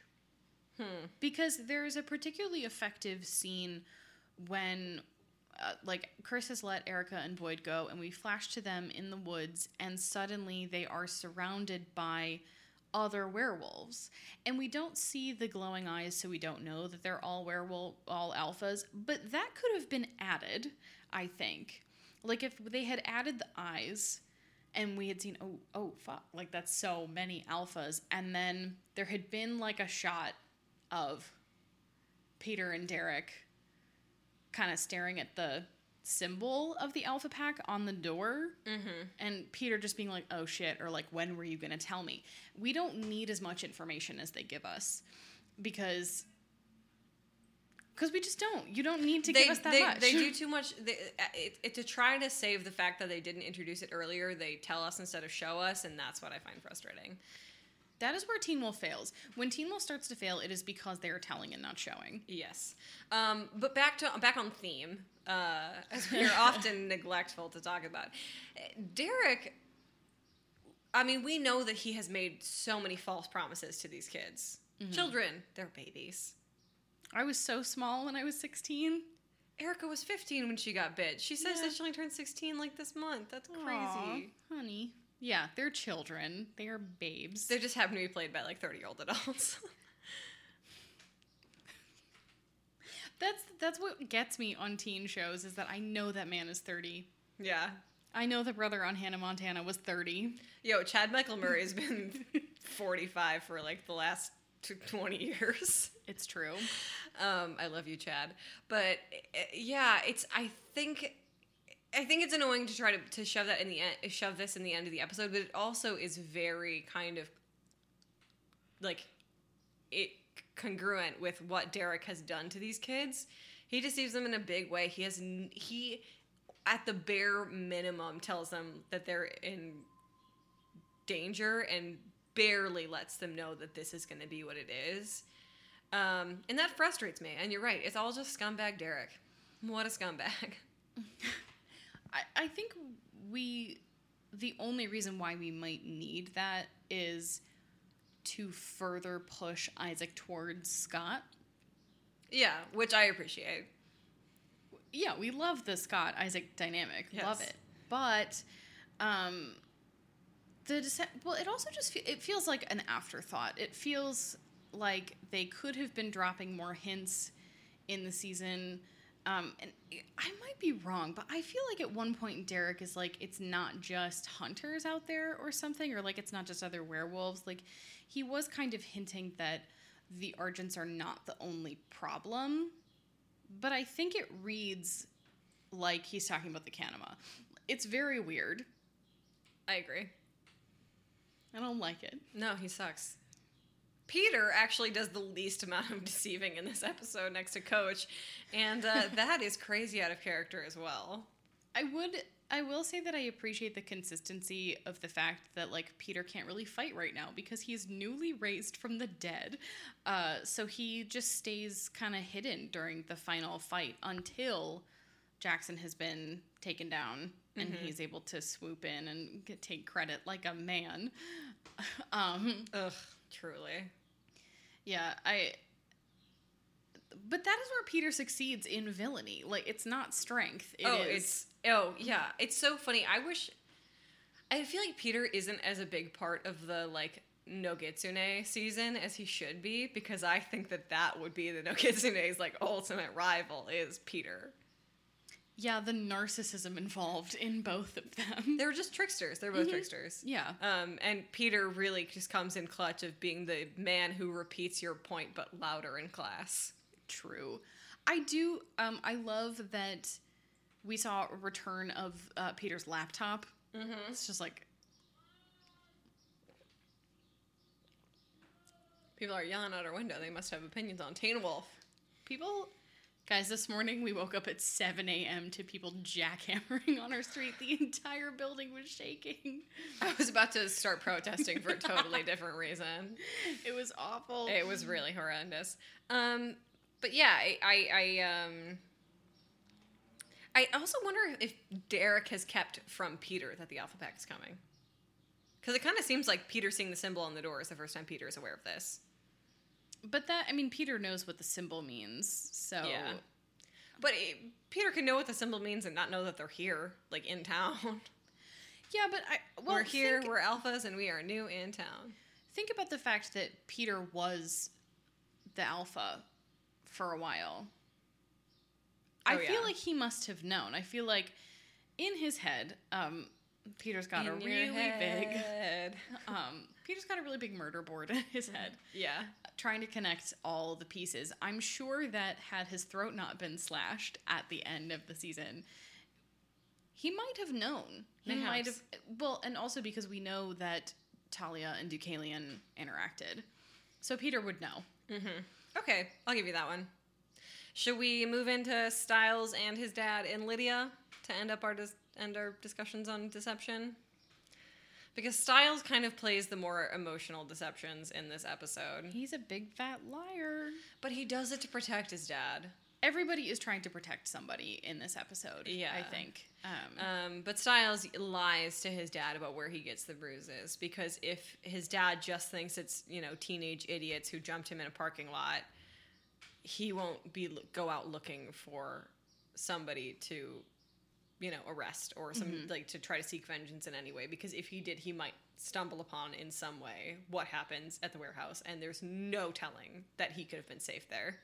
because there's a particularly effective scene when uh, like Chris has let Erica and Boyd go and we flash to them in the woods and suddenly they are surrounded by other werewolves. And we don't see the glowing eyes so we don't know that they're all werewolf all alphas but that could have been added I think. Like if they had added the eyes and we had seen oh oh fuck like that's so many alphas and then there had been like a shot of Peter and Derek kind of staring at the symbol of the alpha pack on the door mm-hmm. and Peter just being like oh shit or like when were you gonna tell me we don't need as much information as they give us because because we just don't you don't need to they, give us that they, much they do [laughs] too much. They, uh, it, it, to try to save the fact that they didn't introduce it earlier, they tell us instead of show us, and that's what I find frustrating. That is where Teen Wolf fails when Teen Wolf starts to fail it is because they are telling and not showing Yes, um, but back to back on theme, uh, as we are [laughs] often neglectful to talk about. Derek, I mean, we know that he has made so many false promises to these kids, children. They're babies. I was so small when I was 16 Erica was 15 when she got bit. She says Yeah. that she only turned 16 like this month. That's crazy. Aw, honey. Yeah, they're children. They are babes. They just happen to be played by like 30 year old adults. [laughs] That's that's what gets me on teen shows is that I know that man is 30. Yeah. I know the brother on Hannah Montana was 30. Yo, Chad Michael Murray has been [laughs] 45 for like the last 20 years. It's true. Um, I love you, Chad. But uh, yeah, it's. I think. I think it's annoying to try to, to shove that in the end, shove this in the end of the episode, but it also is very kind of like it congruent with what Derek has done to these kids. He deceives them in a big way. He has he at the bare minimum tells them that they're in danger and barely lets them know that this is going to be what it is. Um, and that frustrates me. And you're right. It's all just scumbag Derek. What a scumbag. [laughs] I, I think we the only reason why we might need that is to further push Isaac towards Scott. Yeah, which I appreciate. Yeah, we love the Scott Isaac dynamic. Love it. But um the dece- well it also just fe- it feels like an afterthought. It feels like they could have been dropping more hints in the season. Um, and I might be wrong, but I feel like at one point Derek is like, it's not just hunters out there or something, or like it's not just other werewolves. Like he was kind of hinting that the Argents are not the only problem, but I think it reads like he's talking about the Kanima. It's very weird. I agree. I don't like it. No, he sucks. Peter actually does the least amount of deceiving in this episode next to Coach, and uh, [laughs] that is crazy out of character as well. I would I will say that I appreciate the consistency of the fact that like Peter can't really fight right now because he's newly raised from the dead. Uh, so he just stays kind of hidden during the final fight until Jackson has been taken down and he's able to swoop in and get, take credit like a man. [laughs] um, Ugh, truly. yeah, I. But that is where Peter succeeds in villainy. Like it's not strength. It oh, is- it's oh yeah, it's so funny. I wish. I feel like Peter isn't as a big part of the like Nogitsune season as he should be because I think that that would be the [laughs] Nogitsune's like ultimate rival is Peter. Yeah, the narcissism involved in both of them. [laughs] They're just tricksters. They're both tricksters. Yeah. Um, and Peter really just comes in clutch of being the man who repeats your point but louder in class. True. I do um I love that we saw a return of uh, Peter's laptop. Mm-hmm. It's just like People are yelling out our window. They must have opinions on Teen Wolf. people guys this morning we woke up at 7 a.m to people jackhammering on our street the entire building was shaking I was about to start protesting for a totally [laughs] different reason. it was awful It was really horrendous. Um, but yeah, I, I, I, um, I also wonder if Derek has kept from Peter that the Alpha Pack is coming. Because it kind of seems like Peter seeing the symbol on the door is the first time Peter is aware of this. But that i mean peter knows what the symbol means so Yeah. But it, Peter can know what the symbol means and not know that they're here, like in town. [laughs] yeah but i well we're here, think- we're alphas, and we are new in town. think about the fact that Peter was the alpha for a while. I Oh, feel yeah. like he must have known. I feel like in his head, um, Peter's got a In your really big, head. [laughs] um, Peter's got a really big murder board in his head, Yeah. Trying to connect all the pieces. I'm sure that had his throat not been slashed at the end of the season, he might have known. He might have. Well, and also because we know that Talia and Deucalion interacted, so Peter would know. Mm-hmm. Okay, I'll give you that one. Should we move into Stiles and his dad and Lydia to end up our dis- end our discussions on deception? Because Stiles kind of plays the more emotional deceptions in this episode, He's a big fat liar. but he does it to protect his dad. Everybody is trying to protect somebody in this episode. Yeah. I think. Um, Um, but Stiles lies to his dad about where he gets the bruises because if his dad just thinks it's you know teenage idiots who jumped him in a parking lot, he won't be go out looking for somebody to you know arrest or some mm-hmm. like to try to seek vengeance in any way because if he did he might stumble upon in some way what happens at the warehouse and there's no telling that he could have been safe there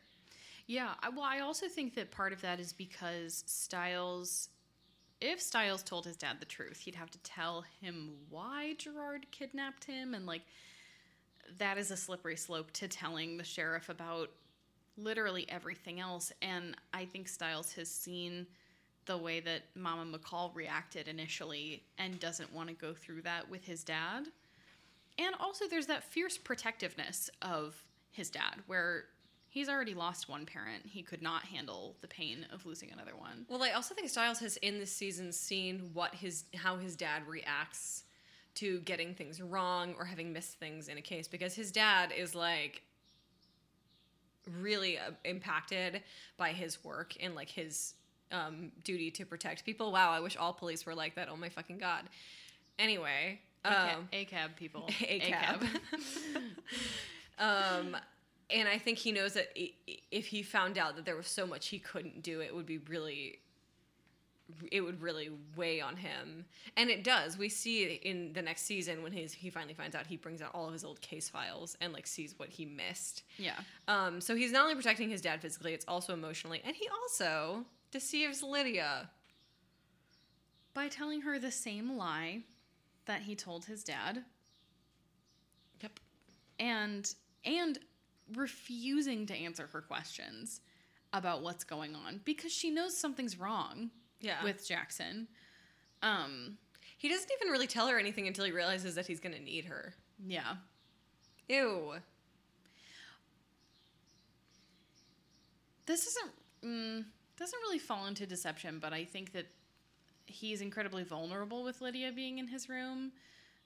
Yeah, I, well, I also think that part of that is because Stiles, if Stiles told his dad the truth, he'd have to tell him why Gerard kidnapped him, and like that is a slippery slope to telling the sheriff about literally everything else. And I think Stiles has seen the way that Mama McCall reacted initially and doesn't want to go through that with his dad. And also, there's that fierce protectiveness of his dad, where he's already lost one parent. He could not handle the pain of losing another one. Well, I also think Stiles has in this season seen what his how his dad reacts to getting things wrong or having missed things in a case because his dad is like really uh, impacted by his work and like his um, duty to protect people. Wow, I wish all police were like that. Oh my fucking god. Anyway, um, ACAB people. [laughs] ACAB. [laughs] [laughs] um, and I think he knows that if he found out that there was so much he couldn't do, it would be really, it would really weigh on him. And it does. We see it in the next season when he's, he finally finds out, he brings out all of his old case files and like sees what he missed. Yeah. Um, so he's not only protecting his dad physically, it's also emotionally, and he also deceives Lydia. By telling her the same lie that he told his dad Yep. and and refusing to answer her questions about what's going on because she knows something's wrong Yeah. with Jackson. Um he doesn't even really tell her anything until he realizes that he's going to need her. yeah. Ew. This isn't mm, doesn't really fall into deception, but I think that he's incredibly vulnerable with Lydia being in his room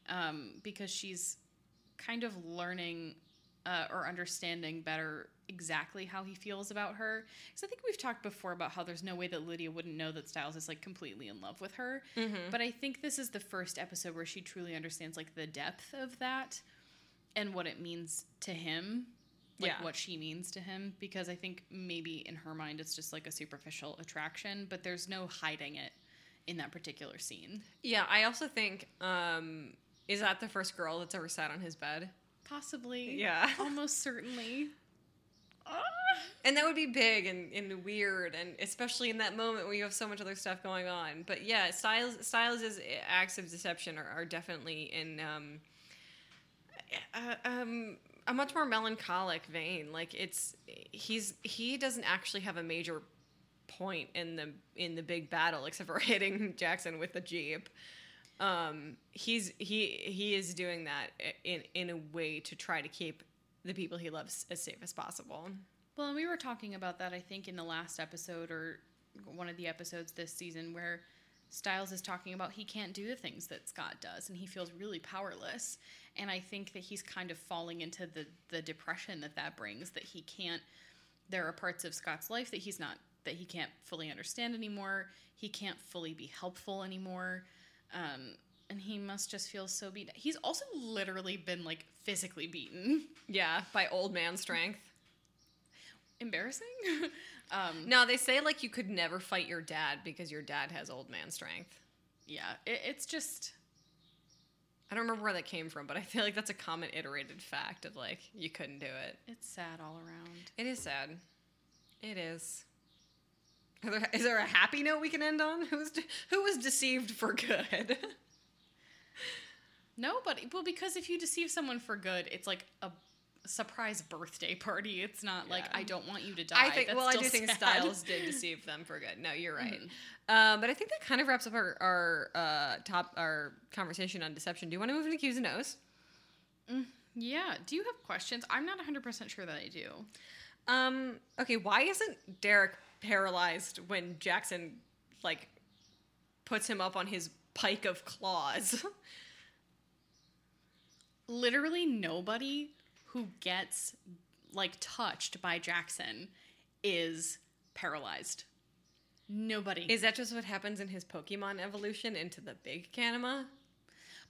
um, because she's kind of learning uh, or understanding better exactly how he feels about her. Because I think we've talked before about how there's no way that Lydia wouldn't know that Stiles is like completely in love with her. But I think this is the first episode where she truly understands like the depth of that and what it means to him like Yeah. what she means to him because I think maybe in her mind it's just like a superficial attraction, but there's no hiding it in that particular scene. Yeah, I also think um is that the first girl that's ever sat on his bed? Possibly. Yeah. [laughs] Almost certainly. And that would be big and, and weird and especially in that moment where you have so much other stuff going on. But yeah, Stiles Stiles' acts of deception are, are definitely in um uh, um a much more melancholic vein. Like it's he's he doesn't actually have a major point in the in the big battle except for [laughs] hitting Jackson with the jeep. Um, he's he he is doing that in in a way to try to keep the people he loves as safe as possible. Well, and we were talking about that I think in the last episode or one of the episodes this season where Stiles is talking about he can't do the things that Scott does and he feels really powerless. And I think that he's kind of falling into the the depression that that brings that he can't there are parts of Scott's life that he's not that he can't fully understand anymore. He can't fully be helpful anymore. Um and he must just feel so beat. He's also literally been like physically beaten. Yeah, by old man strength. Embarrassing. [laughs] um No, they say like you could never fight your dad because your dad has old man strength. yeah, it, it's just I don't remember where that came from, but I feel like that's a common iterated fact of like you couldn't do it. it's sad all around. It is sad. It is. There, is there a happy note we can end on? Who's de- who was deceived for good? [laughs] No, but well, because if you deceive someone for good, it's like a surprise birthday party. It's not like I don't want you to die. I think. That's well, I do think sad. Stiles did [laughs] deceive them for good. No, you're right. Um, but I think that kind of wraps up our our uh, top our conversation on deception. Do you want to move into Q's and O's? Yeah. Do you have questions? I'm not 100 percent sure that I do. Um, okay, why isn't Derek paralyzed when Jackson like puts him up on his pike of claws? [laughs] Literally nobody who gets like touched by Jackson is paralyzed. Nobody. Is that just what happens in his Pokemon evolution into the big Kanima?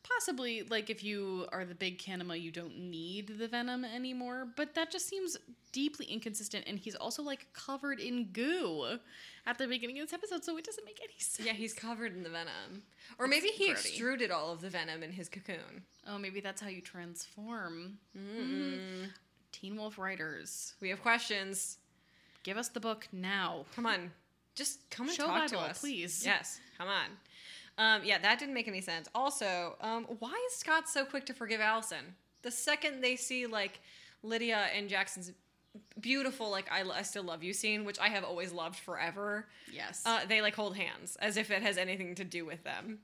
Possibly, like if you are the big Kanima, you don't need the venom anymore. But that just seems deeply inconsistent. And he's also like covered in goo at the beginning of this episode, so it doesn't make any sense. Yeah, he's covered in the venom. Or maybe he grody. extruded all of the venom in his cocoon. Oh, maybe that's how you transform. Mm. Teen Wolf writers, We have questions. Give us the book now. Come on. Just come and Show talk to us. please. Yes, come on. Um, yeah, that didn't make any sense. Also, um, why is Scott so quick to forgive Allison? The second they see like Lydia and Jackson's beautiful, like I, I still love you scene, which I have always loved forever, Yes. uh, they like hold hands as if it has anything to do with them.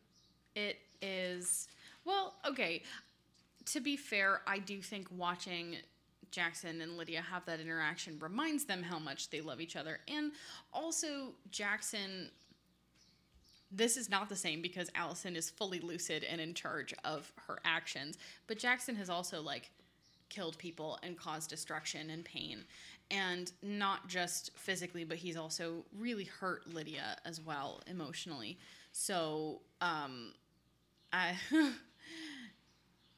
It is well, okay. To be fair, I do think watching Jackson and Lydia have that interaction reminds them how much they love each other. And also Jackson this is not the same because Allison is fully lucid and in charge of her actions, but Jackson has also like killed people and caused destruction and pain. And not just physically, but he's also really hurt Lydia as well emotionally. So, um, I [laughs]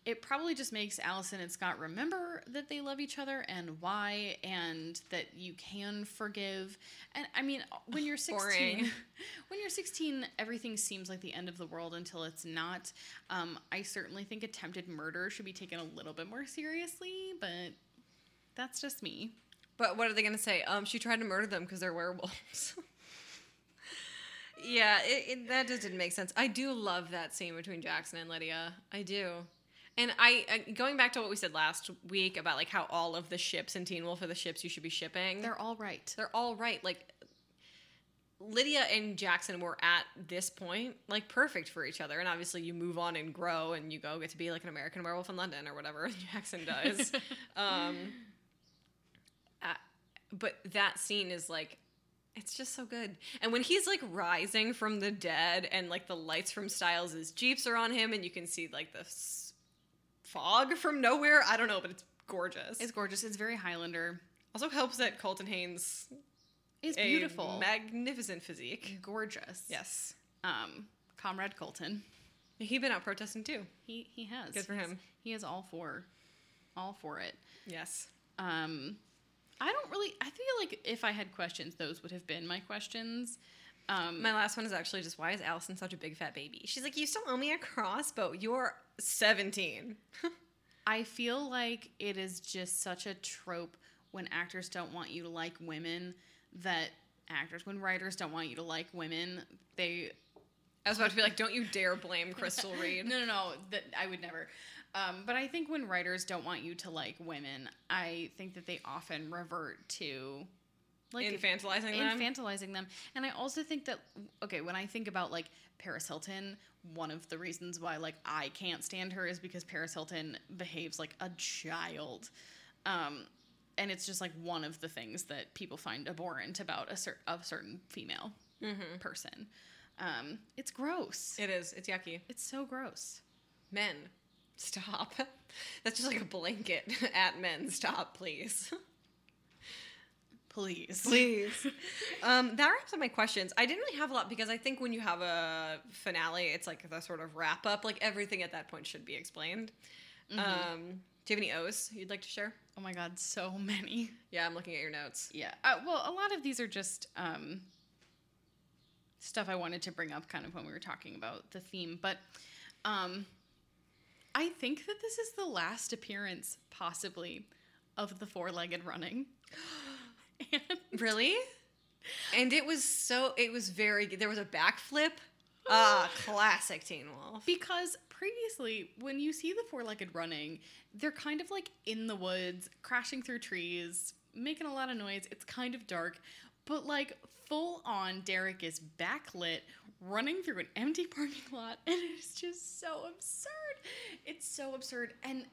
it probably just makes Allison and Scott remember that they love each other and why, and that you can forgive. And I mean, when you're [sighs] 16, Boring. [laughs] when you're 16, everything seems like the end of the world until it's not. Um, I certainly think attempted murder should be taken a little bit more seriously, but that's just me. But what are they going to say? Um, she tried to murder them because they're werewolves. [laughs] yeah, it, it, that just didn't make sense. I do love that scene between Jackson and Lydia. I do. And I, I going back to what we said last week about like how all of the ships in Teen Wolf are the ships you should be shipping. They're all right. they're all right. Like Lydia and Jackson were at this point like perfect for each other, and obviously you move on and grow, and you go get to be like an American Werewolf in London or whatever [laughs] Jackson does. [laughs] um, uh, but that scene is like. It's just so good. And when he's like rising from the dead and like the lights from Stiles' Jeeps are on him and you can see like the fog from nowhere. I don't know, but it's gorgeous. It's gorgeous. It's very Highlander. also helps that Colton Haynes It's a beautiful. magnificent physique. gorgeous. Yes, Um, Comrade Colton. He's been out protesting too. He he has. Good for him. He is all for all for it. Yes, Um I don't really I feel like if I had questions, those would have been my questions. Um my last one is actually just why is Allison such a big fat baby? She's like, you still owe me a crossbow. You're seventeen. I feel like it is just such a trope when actors don't want you to like women that actors when writers don't want you to like women, they I was about to be like, don't you dare blame Crystal [laughs] Reed. No, no, no. That I would never. Um, but I think when writers don't want you to like women, I think that they often revert to like Infantilizing them. infantilizing them. And I also think that okay, when I think about like Paris Hilton, one of the reasons why like I can't stand her is because Paris Hilton behaves like a child. Um, and it's just like one of the things that people find abhorrent about a, cer- a certain female person. Um, it's gross. It is. It's yucky. it's so gross. Men, stop. [laughs] That's just like a blanket [laughs] at men. Stop, please. [laughs] Please. Please. [laughs] um, that wraps up my questions. I didn't really have a lot because I think when you have a finale, it's like the sort of wrap up. Like everything at that point should be explained. Um, do you have any O's you'd like to share? Oh my god, so many. Yeah, I'm looking at your notes. Yeah. Uh, well, a lot of these are just um, stuff I wanted to bring up kind of when we were talking about the theme. But um, I think that this is the last appearance, possibly, of the four legged running. [gasps] [gasps] [gasps] and [laughs] Really? And it was so. It was very. There was a backflip. [gasps] Ah, classic Teen Wolf. because previously, when you see the four legged running, they're kind of like in the woods, crashing through trees, making a lot of noise. It's kind of dark, but like full on, Derek is backlit, running through an empty parking lot, [laughs] and it's just so absurd. It's so absurd. And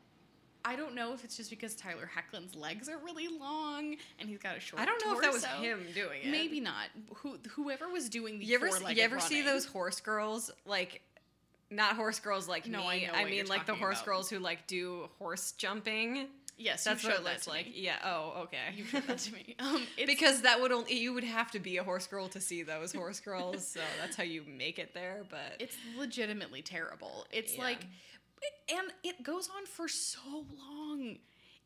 I don't know if it's just because Tyler Hoechlin's legs are really long and he's got a short I don't know if that was him doing it. Maybe not. Who, whoever was doing the You ever you ever see those horse girls like not horse girls like No, me. I what mean like the horse about. girls who like do horse jumping. Yes, That's what it looks like. me. Yeah. Oh, okay. You showed that to me. [laughs] Um, it's, because that would only you would have to be a horse girl to see those horse [laughs] girls. so that's how you make it there. But it's legitimately terrible. It's Yeah. like, and it goes on for so long.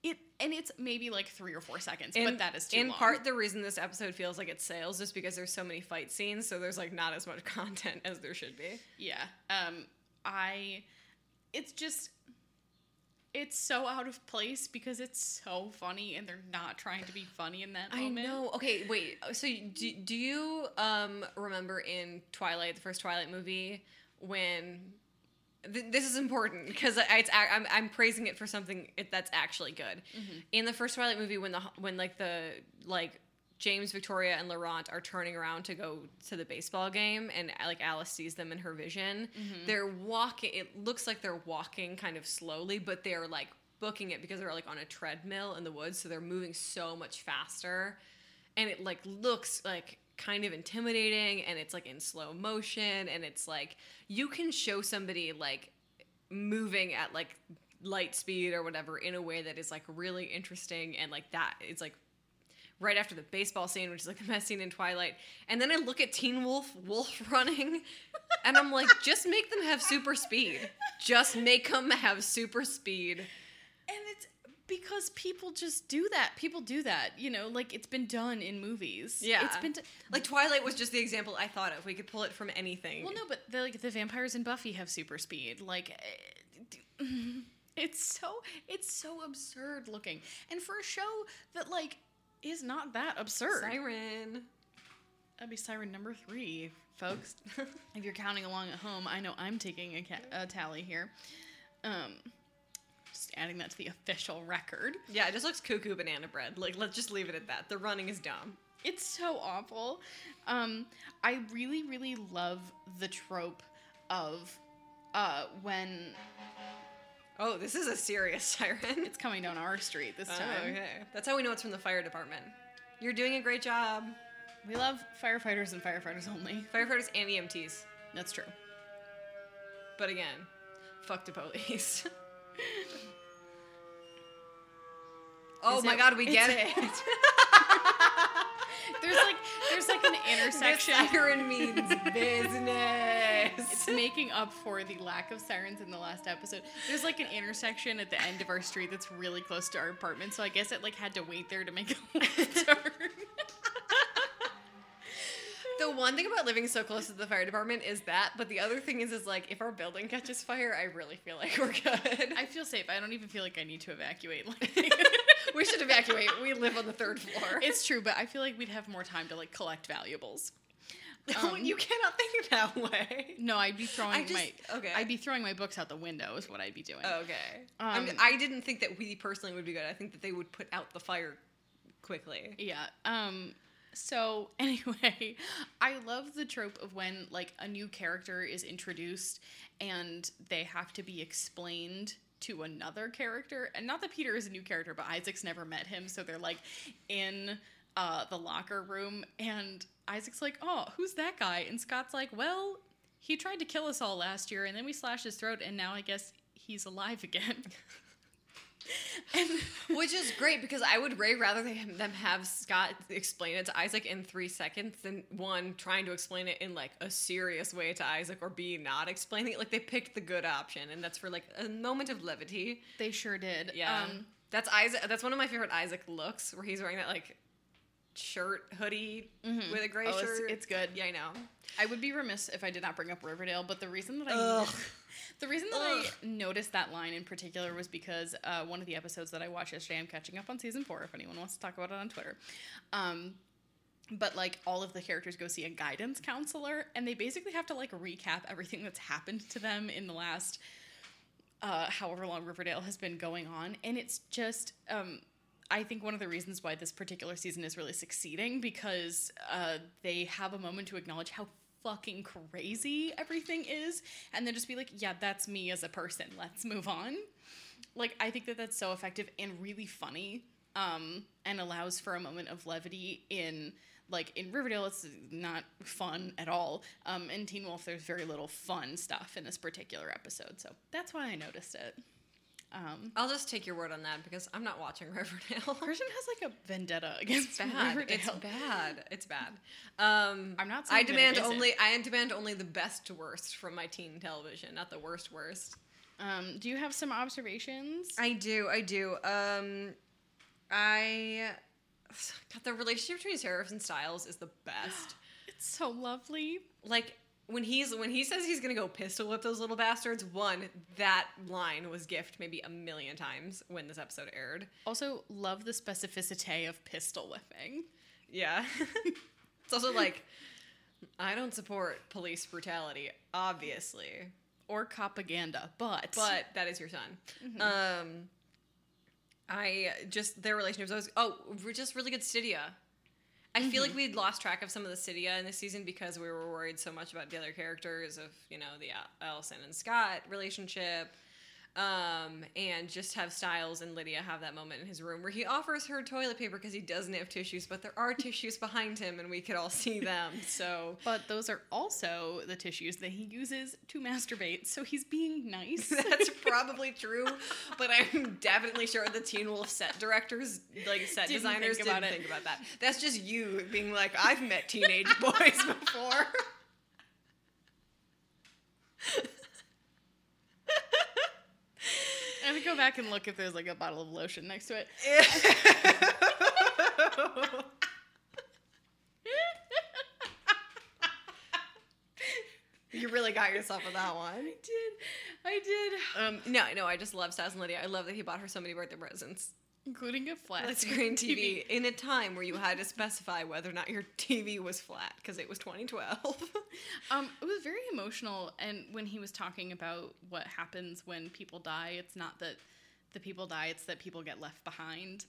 It and it's maybe like three or four seconds, but that is too in long. part the reason this episode feels like it sales is because there's so many fight scenes. So there's like not as much [laughs] content as there should be. yeah. Um, I, it's just, it's so out of place because it's so funny and they're not trying to be funny in that moment. I know. Okay, wait. So do, do you um remember in Twilight, the first Twilight movie, when th- this is important because it's I'm I'm praising it for something that's actually good. Mm-hmm. In the first Twilight movie, when the when like the like James, Victoria, and Laurent are turning around to go to the baseball game, and like Alice sees them in her vision. Mm-hmm. They're walking. It looks like they're walking kind of slowly, but they're like booking it because they're like on a treadmill in the woods, so they're moving so much faster, and it like looks like kind of intimidating, and it's like in slow motion, and it's like you can show somebody like moving at like light speed or whatever in a way that is like really interesting and like that it's like right after the baseball scene, which is like the best scene in Twilight. And then I look at Teen Wolf Wolf [laughs] running, and I'm like, just make them have super speed. Just make them have super speed. Because people just do that. People do that. You know, like it's been done in movies. Yeah, It's been like Twilight was just the example I thought of. We could pull it from anything. Well, no, but the, like the vampires in Buffy have super speed. Like eh, it's so it's so absurd looking. And for a show that like is not that absurd. Siren. That'd be Siren number 3, folks. [laughs] if you're counting along at home, I know I'm taking a, ca- a tally here. Um just adding that to the [laughs] official record. Yeah, it just looks cuckoo banana bread. Like, let's just leave it at that. The running is dumb. It's so awful. Um, I really, really love the trope of uh, when Oh, this is a serious [laughs] siren. it's coming down our street this Oh, time. okay. That's how we know it's from the fire department. You're doing a great job. We love firefighters and firefighters only. Firefighters and EMTs. That's true. But again, fuck the police. [laughs] oh Is my it- god, we get it's- it. [laughs] There's like there's like an [laughs] intersection. The siren means business. It's making up for the lack of sirens in the last episode. There's like an intersection at the end of our street that's really close to our apartment, so I guess it like had to wait there to make a left [laughs] turn. the one thing about living so close to the fire department is that, but the other thing is, is like if our building catches fire, I really feel like we're good. I feel safe. I don't even feel like I need to evacuate. Like, we should evacuate. We live on the third floor. it's true, but I feel like we'd have more time to like collect valuables. [laughs] Um, you cannot think of that way. No, I'd be throwing just- my okay. I'd be throwing my books out the window is what I'd be doing. Okay. I, mean, Um, I didn't think that we personally would be good. I think that they would put out the fire quickly. Yeah. Um so [laughs] anyway, I love the trope of when like a new character is introduced and they have to be explained to another character. And not that Peter is a new character, but Isaac's never met him, so they're like in uh the locker room and Isaac's like, "Oh, who's that guy?" And Scott's like, "Well, he tried to kill us all last year and then we slashed his throat and now I guess he's alive again." [laughs] and Which is great because I would way rather them have Scott explain it to Isaac in three seconds than one trying to explain it in like a serious way to Isaac or B not explaining it. Like they picked the good option, and that's for like a moment of levity. they sure did. Yeah, Um that's Isaac. That's one of my favorite Isaac looks, where he's wearing that like shirt hoodie with a gray Oh, it's- shirt. it's good. Yeah, I know. I would be remiss if I did not bring up Riverdale, but the reason that I Ugh. The reason that Ugh. I noticed that line in particular was because uh, one of the episodes that I watched yesterday, I'm catching up on season four. If anyone wants to talk about it on Twitter, um, but like all of the characters go see a guidance counselor, and they basically have to like recap everything that's happened to them in the last uh, however long Riverdale has been going on, and it's just. Um, I think one of the reasons why this particular season is really succeeding because uh, they have a moment to acknowledge how fucking crazy everything is, and then just be like, "Yeah, that's me as a person. Let's move on." Like, I think that that's so effective and really funny, um, and allows for a moment of levity in like in Riverdale. It's not fun at all. Um, in Teen Wolf, there's very little fun stuff in this particular episode, so that's why I noticed it. Um, I'll just take your word on that because I'm not watching [laughs] Riverdale. Christian has like a vendetta against It's bad. Riverdale. It's bad. It's bad. Um, I'm not I demand only. I demand only the best to worst from my teen television, not the worst worst. Um, do you have some observations? I do. I do. Um, I. God, the relationship between Sheriff and Stiles is the best. [gasps] it's so lovely. Like when he's when he says he's gonna go pistol whip those little bastards, one that line was gift maybe a million times when this episode aired. Also, love the specificity of pistol whipping. Yeah, [laughs] it's also like I don't support police brutality, obviously, Or propaganda, but but that is your son. Um, I just their relationships. I was oh, we're just really good Stydia. I feel like mm-hmm. we'd lost track of some of the Stydia in this season because we were worried so much about the other characters of you know the Al- Allison and Scott relationship, um, and just have Stiles and Lydia have that moment in his room where he offers her toilet paper because he doesn't have tissues, but there are [laughs] tissues behind him and we could all see them. So but those are also the tissues that he uses to masturbate. So he's being nice. [laughs] That's [laughs] probably true, but I'm definitely sure the Teen Wolf set directors, like set Didn't designers, think didn't it. think about that. That's just you being like, I've met teenage boys before. Gonna go back and look if there's like a bottle of lotion next to it. [laughs] you really got yourself with that one. I did. I did. Um, no, no, I just love Stiles and Lydia. I love that he bought her so many birthday presents. Including a flat Flat screen TV in a time where you had to specify whether or not your TV was flat because it was 2012. [laughs] Um, it was very emotional, and when he was talking about what happens when people die, it's not that the people die; it's that people get left behind.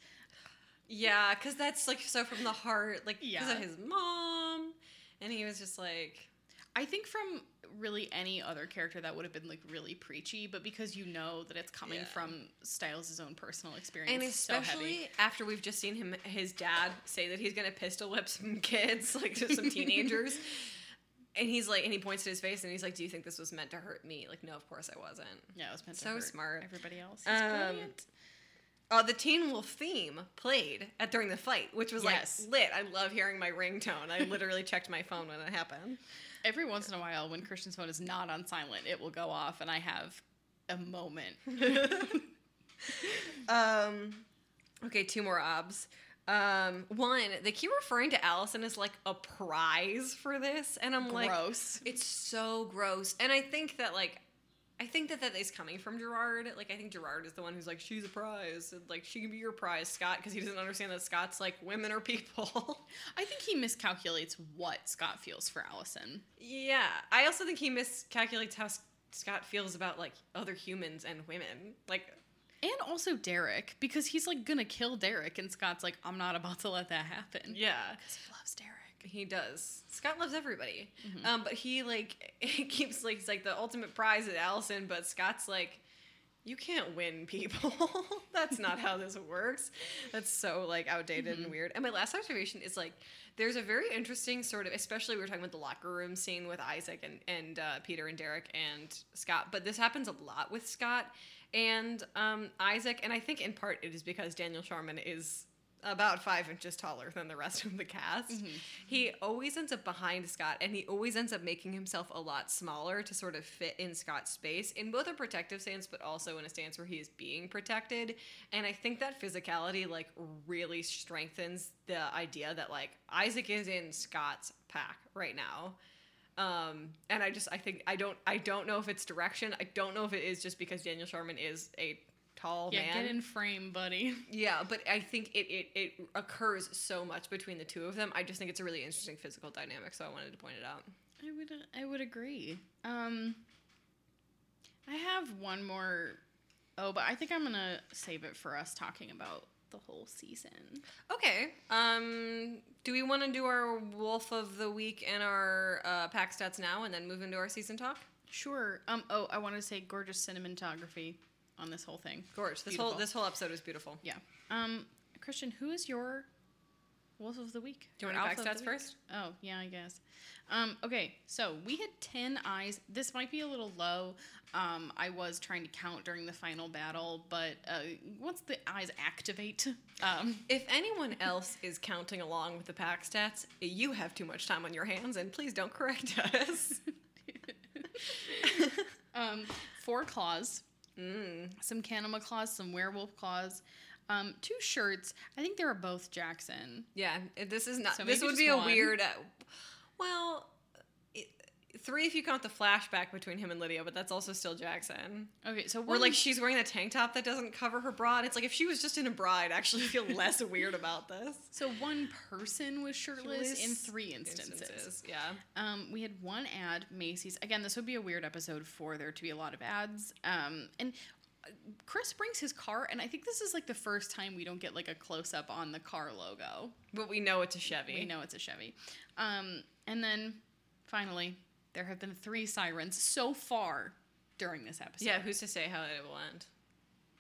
Yeah, because that's like so from the heart, like because Yeah. of his mom, and he was just like, I think from really any other character that would have been like really preachy, but because you know that it's coming Yeah. from Stiles' own personal experience, and it's so especially after we've just seen him, his dad say that he's gonna pistol whip some [laughs] kids, like just some teenagers, [laughs] and he's like, and he points to his face and he's like, "Do you think this was meant to hurt me?" Like, no, of course I wasn't. Yeah, it was meant to So hurt smart. Everybody else, He's Um, brilliant. Uh, the Teen Wolf theme played at during the fight, which was Yes. like lit. I love hearing my ringtone. I literally checked my phone when it happened. Every once in a while, when Christian's phone is not on silent, it will go off, and I have a moment. [laughs] Um, okay, two more obs. Um, one, they keep referring to Allison as like a prize for this, and I'm like, Gross. it's so gross. And I think that like, I think that that is coming from Gerard. Like, I think Gerard is the one who's like, she's a prize, and, like she can be your prize, Scott, because he doesn't understand that Scott's like women are people. [laughs] I think he miscalculates what Scott feels for Allison. yeah, I also think he miscalculates how S- Scott feels about like other humans and women. Like, And also Derek, because he's like gonna kill Derek, and Scott's like, I'm not about to let that happen. yeah. Because he loves Derek. He does. Scott loves everybody. Mm-hmm. Um, but he like [laughs] he keeps like he's like the ultimate prize at Allison, but Scott's like, you can't win people. [laughs] That's not how this [laughs] works. That's so like outdated Mm-hmm. and weird. And my last observation is like there's a very interesting sort of especially we were talking about the locker room scene with Isaac and, and uh, Peter and Derek and Scott, but this happens a lot with Scott and um, Isaac, and I think in part it is because Daniel Sharman is about five inches taller than the rest of the cast. Mm-hmm. He always ends up behind Scott, and he always ends up making himself a lot smaller to sort of fit in Scott's space in both a protective stance, but also in a stance where he is being protected. And I think that physicality like really strengthens the idea that like Isaac is in Scott's pack right now. Um, and I just I think I don't I don't know if it's direction. I don't know if it is just because Daniel Sharman is a tall Yeah, man. get in frame, buddy. [laughs] Yeah, but I think it, it, it occurs so much between the two of them. I just think it's a really interesting physical dynamic, so I wanted to point it out. I would I would agree. Um I have one more oh, but I think I'm gonna save it for us talking about the whole season. Okay. Um, do we want to do our Wolf of the Week and our uh, pack stats now, and then move into our season talk? Sure. Um oh I wanna say gorgeous cinematography on this whole thing. Gorge. This Beautiful. whole this whole episode was beautiful. Yeah. Um Christian, who is your Wolf of the Week? Do you want of stats first? Oh, yeah, I guess. Um, okay, so we had 10 eyes. This might be a little low. Um, I was trying to count during the final battle, but uh, once the eyes activate, um, If anyone else is counting along with the pack stats, you have too much time on your hands, and please don't correct us. [laughs] um, four claws, mm. some Kanima claws, some werewolf claws, um, two shirts. I think they were both Jackson. Yeah, this is not. So this would be a one. weird. Uh, well, three if you count the flashback between him and Lydia, but that's also still Jackson. Okay, so Or one, like she's wearing a tank top that doesn't cover her bra. And it's like if she was just in a bra, I'd actually feel [laughs] less weird about this. so one person was shirtless, in three instances. Instances, yeah. Um, we had one ad, Macy's. Again, this would be a weird episode for there to be a lot of ads. Um, and uh, Chris brings his car, and I think this is like the first time we don't get like a close up on the car logo. But we know it's a Chevy. We know it's a Chevy. Um, and then finally, there have been three sirens so far during this episode. Yeah, who's to say how it will end?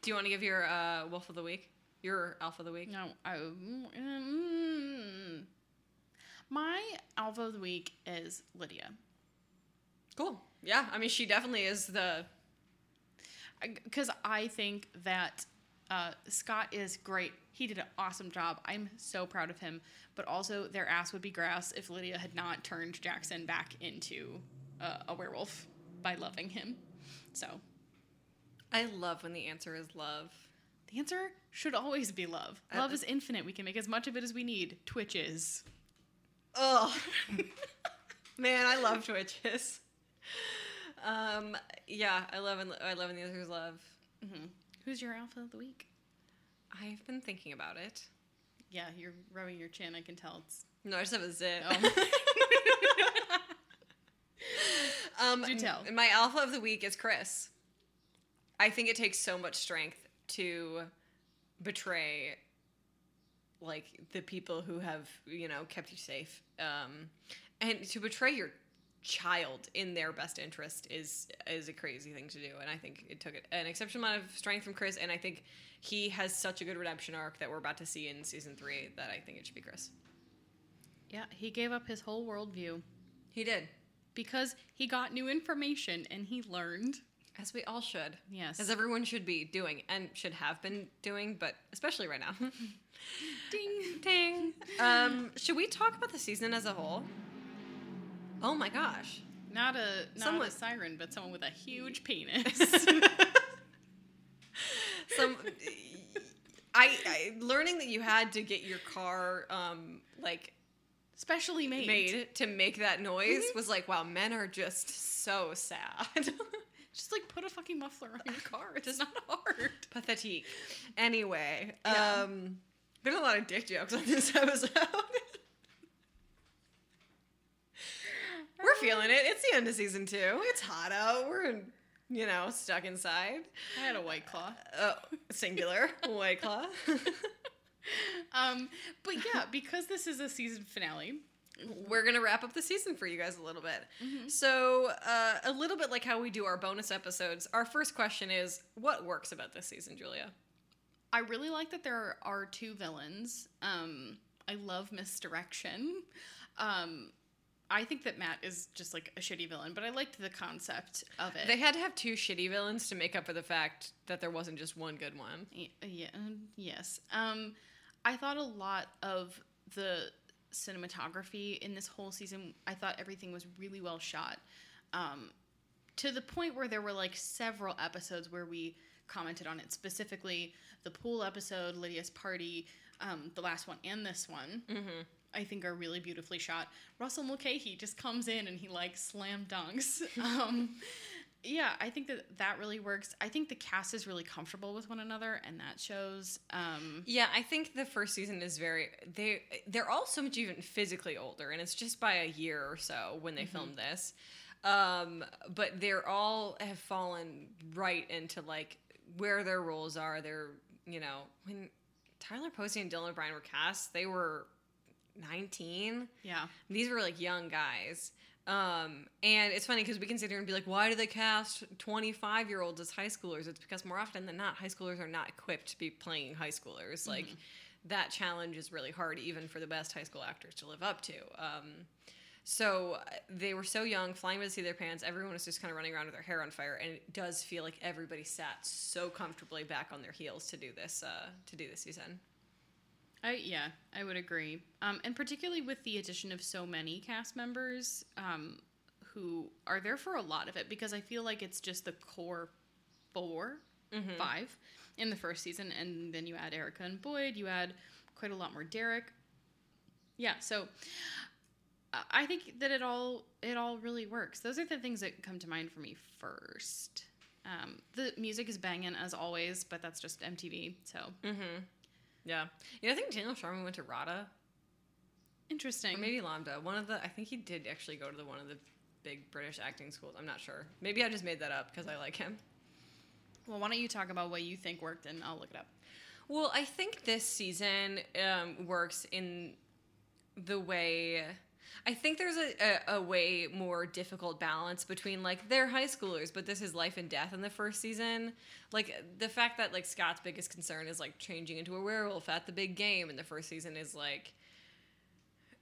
Do you want to give your uh, Wolf of the Week? Your Alpha of the Week? No, I, mm, my alpha of the week is Lydia. Cool. Yeah, I mean, she definitely is the. because I think that uh, Scott is great. He did an awesome job. I'm so proud of him. But also, their ass would be grass if Lydia had not turned Jackson back into uh, a werewolf by loving him. So I love when the answer is love. the answer should always be love. Love is infinite. We can make as much of it as we need. Twitches. Ugh. [laughs] Man, I love Twitches. Um, yeah, I love and I love when the answer is love. Who's your alpha of the week? I've been thinking about it. Yeah, you're rubbing your chin. I can tell it's. No, I just have a zit. Oh. [laughs] um, Do tell. My alpha of the week is Chris. I think it takes so much strength to betray like the people who have you know kept you safe um and to betray your child in their best interest is is a crazy thing to do. And i think it took an exceptional amount of strength from chris. And i think he has such a good redemption arc that we're about to see in season three that i think it should be chris. Yeah, he gave up his whole worldview. He did. Because he got new information and he learned. as we all should. Yes. as everyone should be doing and should have been doing but especially right now. [laughs] Ding. ding. Um should we talk about the season as a whole oh my gosh Not a not Someone- a siren, but someone with a huge penis. [laughs] some I, I learning that you had to get your car um like Specially made. made to make that noise was like wow men are just so sad [laughs] Just like put a fucking muffler on your car. It's not hard. pathetic anyway Yeah. um been a lot of dick jokes on this [laughs] episode we're feeling it it's the end of season two it's hot out we're you know stuck inside I had a white claw. oh singular white claw [laughs] Um, but yeah, because this is a season finale. we're gonna wrap up the season for you guys a little bit. Mm-hmm. So, uh, a little bit like how we do our bonus episodes. Our first question is, what works about this season, Julia? I really like that there are two villains. Um, I love misdirection. Um, I think that Matt is just like a shitty villain, but I liked the concept of it. They had to have two shitty villains to make up for the fact that there wasn't just one good one. Yeah, um, yes. Um, I thought a lot of the cinematography in this whole season. I thought everything was really well shot, um, to the point where there were like several episodes where we commented on it. Specifically, the pool episode, Lydia's party, um, the last one, and this one. Mm-hmm. I think are really beautifully shot. Russell Mulcahy just comes in and he like slam dunks. [laughs] Um, yeah, I think that that really works. I think the cast is really comfortable with one another, and that shows. Um, Yeah, I think the first season is very they they're all so much even physically older, and it's just by a year or so when they filmed this. Um, but they're all have fallen right into like where their roles are. They're you know when Tyler Posey and Dylan O'Brien were cast, they were nineteen. yeah, These were like young guys. Um, and it's funny because we can sit here and be like, why do they cast 25 year olds as high schoolers? It's because more often than not, high schoolers are not equipped to be playing high schoolers. Like, that challenge is really hard, even for the best high school actors to live up to. Um, so uh, they were so young, flying by the seat of their pants. Everyone was just kind of running around with their hair on fire, and it does feel like everybody sat so comfortably back on their heels to do this uh, to do this season. I yeah, I would agree. Um, and particularly with the addition of so many cast members um, who are there for a lot of it, because I feel like it's just the core 4 five in the first season, and then you add Erica and Boyd. You add quite a lot more Derek. Yeah, so I- I think that it all it all really works. Those are the things that come to mind for me first. Um, the music is banging as always, but that's just MTV. So Mm-hmm. Yeah. You know, I think Daniel Sharman went to RADA interesting. or maybe LAMDA. One of the, I think he did actually go to the one of the big British acting schools. I'm not sure. Maybe I just made that up because I like him. Well, why don't you talk about what you think worked, and I'll look it up. Well, I think this season um, works in the way. I think there's a, a, a way more difficult balance between like they're high schoolers, but this is life and death in the first season. Like the fact that like Scott's biggest concern is like changing into a werewolf at the big game in the first season is like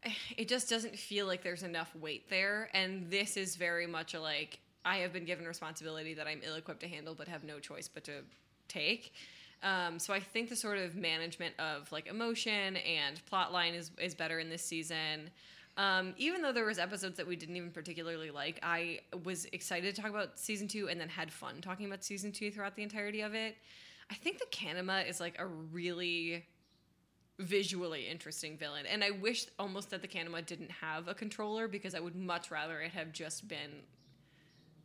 [sighs] it just doesn't feel like there's enough weight there. And this is very much a like I have been given responsibility that I'm ill equipped to handle, but have no choice but to take. Um, so I think the sort of management of like emotion and plot line is is better in this season. Um, even though there was episodes that we didn't even particularly like, I was excited to talk about season two and then had fun talking about season two throughout the entirety of it. I think the Kanima is like a really visually interesting villain, and I wish almost that the Kanima didn't have a controller because I would much rather it have just been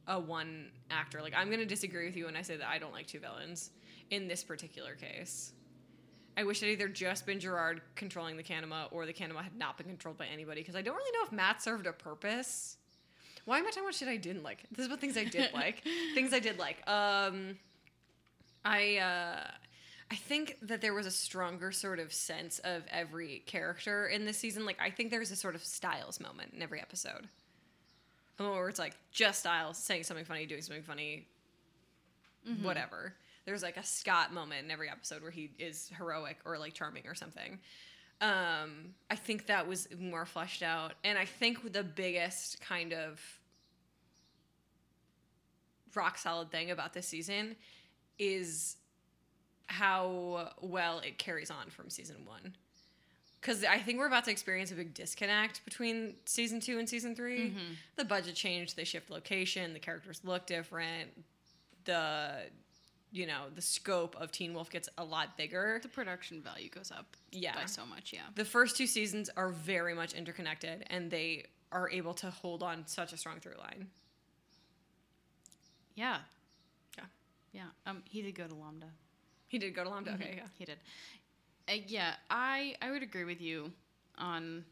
a one actor. Like I'm going to disagree with you when I say that I don't like two villains in this particular case. I wish it had either just been Gerard controlling the Kanima or the Kanima had not been controlled by anybody because I don't really know if Matt served a purpose. Why am I talking about shit I didn't like? This is what things I did [laughs] like. things I did like. Um, I uh, I think that there was a stronger sort of sense of every character in this season. Like I think there's a sort of Stiles moment in every episode. A moment where it's like just Stiles saying something funny, doing something funny, whatever. There's like a Scott moment in every episode where he is heroic or like charming or something. Um, I think that was more fleshed out, and I think the biggest kind of rock solid thing about this season is how well it carries on from season one. Because I think we're about to experience a big disconnect between season two and season 3 The budget changed, they shift location, the characters look different, the you know the scope of Teen Wolf gets a lot bigger. The production value goes up Yeah. by so much. Yeah. The first two seasons are very much interconnected, and they are able to hold on such a strong through line. Yeah. Yeah. Yeah. Um, he did go to LAMDA. He did go to LAMDA. Okay, yeah. He did. Uh, yeah, I I would agree with you on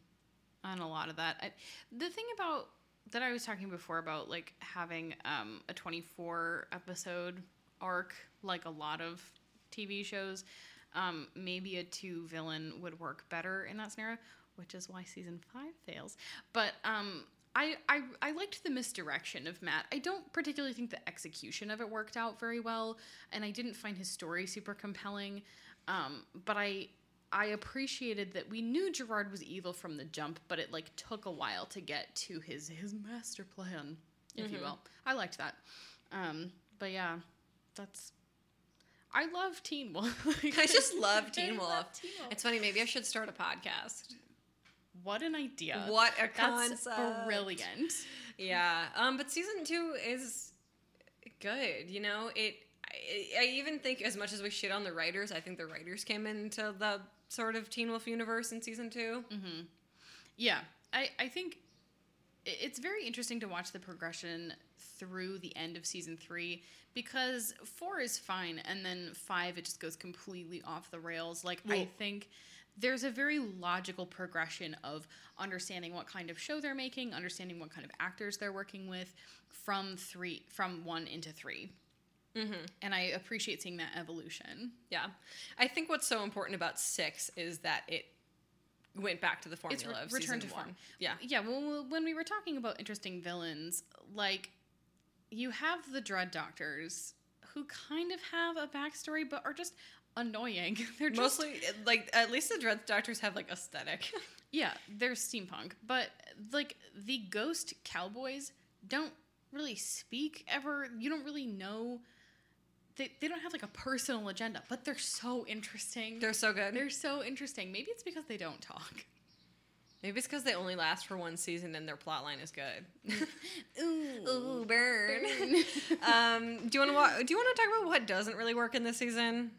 on a lot of that. I, the thing about that I was talking before about like having um, a 24 episode arc like a lot of TV shows, um, maybe a two villain would work better in that scenario, which is why season five fails. But um, I, I I liked the misdirection of Matt. I don't particularly think the execution of it worked out very well, and I didn't find his story super compelling. Um, but I I appreciated that we knew Gerard was evil from the jump, but it like took a while to get to his his master plan, if you will. I liked that. Um, but yeah, that's. I love Teen Wolf. [laughs] [laughs] I just love Teen Wolf. love Teen Wolf. It's funny. Maybe I should start a podcast. What an idea! What a That's concept. brilliant. Yeah. Um. But season two is good. You know, it. I, I even think as much as we shit on the writers, I think the writers came into the sort of Teen Wolf universe in season 2 Yeah, I, I think it's very interesting to watch the progression through the end of season three because four is fine, and then five, it just goes completely off the rails. Like, I think there's a very logical progression of understanding what kind of show they're making, understanding what kind of actors they're working with from three, from one into 3 mm-hmm. And I appreciate seeing that evolution. Yeah. I think what's so important about six is that it went back to the formula re- of return to one. form. Yeah. Yeah, well, when we were talking about interesting villains, like you have the Dread Doctors who kind of have a backstory but are just annoying. [laughs] They're just Mostly, like, at least the Dread Doctors have, like, aesthetic. [laughs] yeah, they're steampunk, but like the ghost cowboys don't really speak ever. You don't really know. They, they don't have like a personal agenda, but they're so interesting. They're so good. they're so interesting. Maybe it's because they don't talk. Maybe it's because they only last for one season and their plot line is good. [laughs] Ooh, Ooh, burn. [laughs] um, do you want to wa- do you want to talk about what doesn't really work in this season?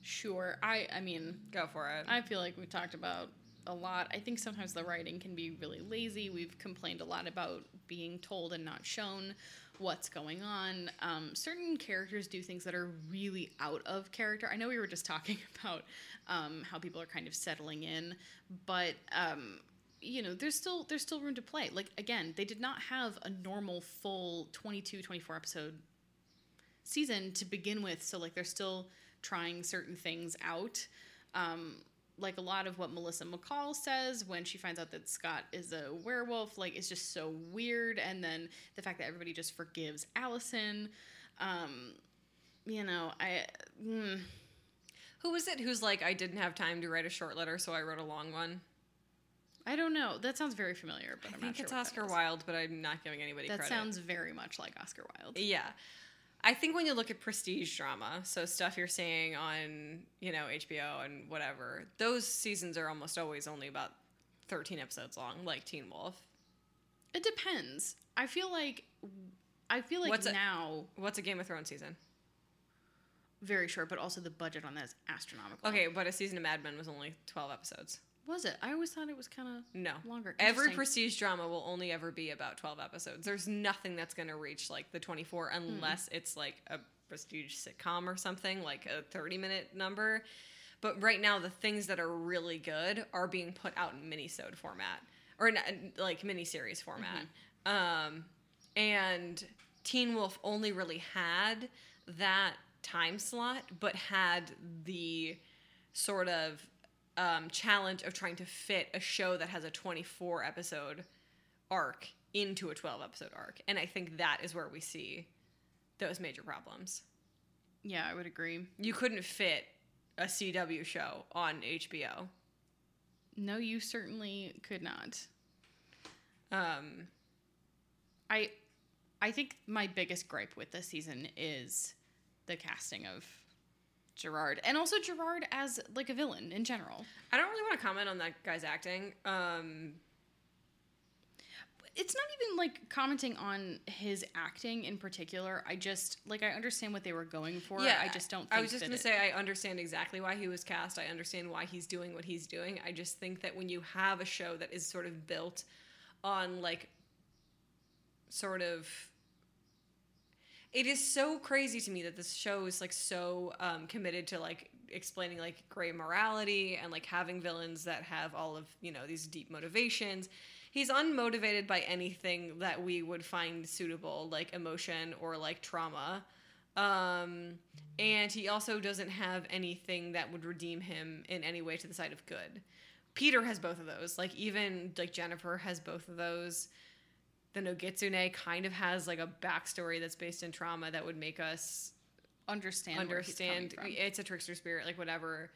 Sure. I I mean, Go for it. I feel like we talked about a lot. I think sometimes the writing can be really lazy. We've complained a lot about being told and not shown what's going on. Um, certain characters do things that are really out of character. I know we were just talking [laughs] about um, how people are kind of settling in, but um, you know, there's still there's still room to play. Like again, they did not have a normal full 22, 24 episode season to begin with, so like they're still trying certain things out. Um, like a lot of what Melissa McCall says when she finds out that Scott is a werewolf, like it's just so weird. And then the fact that everybody just forgives Allison, um, you know, I. Mm. Who was it who's like, I didn't have time to write a short letter, so I wrote a long one? I don't know. That sounds very familiar, but I am think sure. it's Oscar. Wilde, but I'm not giving anybody That credit. sounds very much like Oscar Wilde. Yeah. I think when you look at prestige drama, so stuff you're seeing on, you know, HBO and whatever, those seasons are almost always only about 13 episodes long, like Teen Wolf. It depends. I feel like I feel like What's a- now What's a Game of Thrones season? very short, but also the budget on that is astronomical. Okay, but a season of Mad Men was only 12 episodes. Was it? I always thought it was kind of No. longer. Every prestige drama will only ever be about 12 episodes. There's nothing that's going to reach like the 24 Hmm. unless it's like a prestige sitcom or something, like a 30 minute number. But right now, the things that are really good are being put out in minisode format or in, like miniseries format. Um, and Teen Wolf only really had that time slot, but had the sort of um, challenge of trying to fit a show that has a 24 episode arc into a 12 episode arc. And I think that is where we see those major problems. Yeah, I would agree. You couldn't fit a CW show on HBO. No, you certainly could not. Um, I I think my biggest gripe with this season is the casting of Gerard and also Gerard as like a villain in general. I don't really want to comment on that guy's acting. Um, It's not even like commenting on his acting in particular. I just like I understand what they were going for. Yeah, I just don't think I was just going it- to say I understand exactly why he was cast. I understand why he's doing what he's doing. I just think that when you have a show that is sort of built on like sort of it is so crazy to me that this show is like so um, committed to like explaining like gray morality and like having villains that have all of you know these deep motivations. He's unmotivated by anything that we would find suitable like emotion or like trauma. Um, and he also doesn't have anything that would redeem him in any way to the side of good. Peter has both of those. Like even like jennifer has both of those the Nogitsune kind of has like a backstory that's based in trauma that would make us understand understand it's a trickster spirit, like whatever.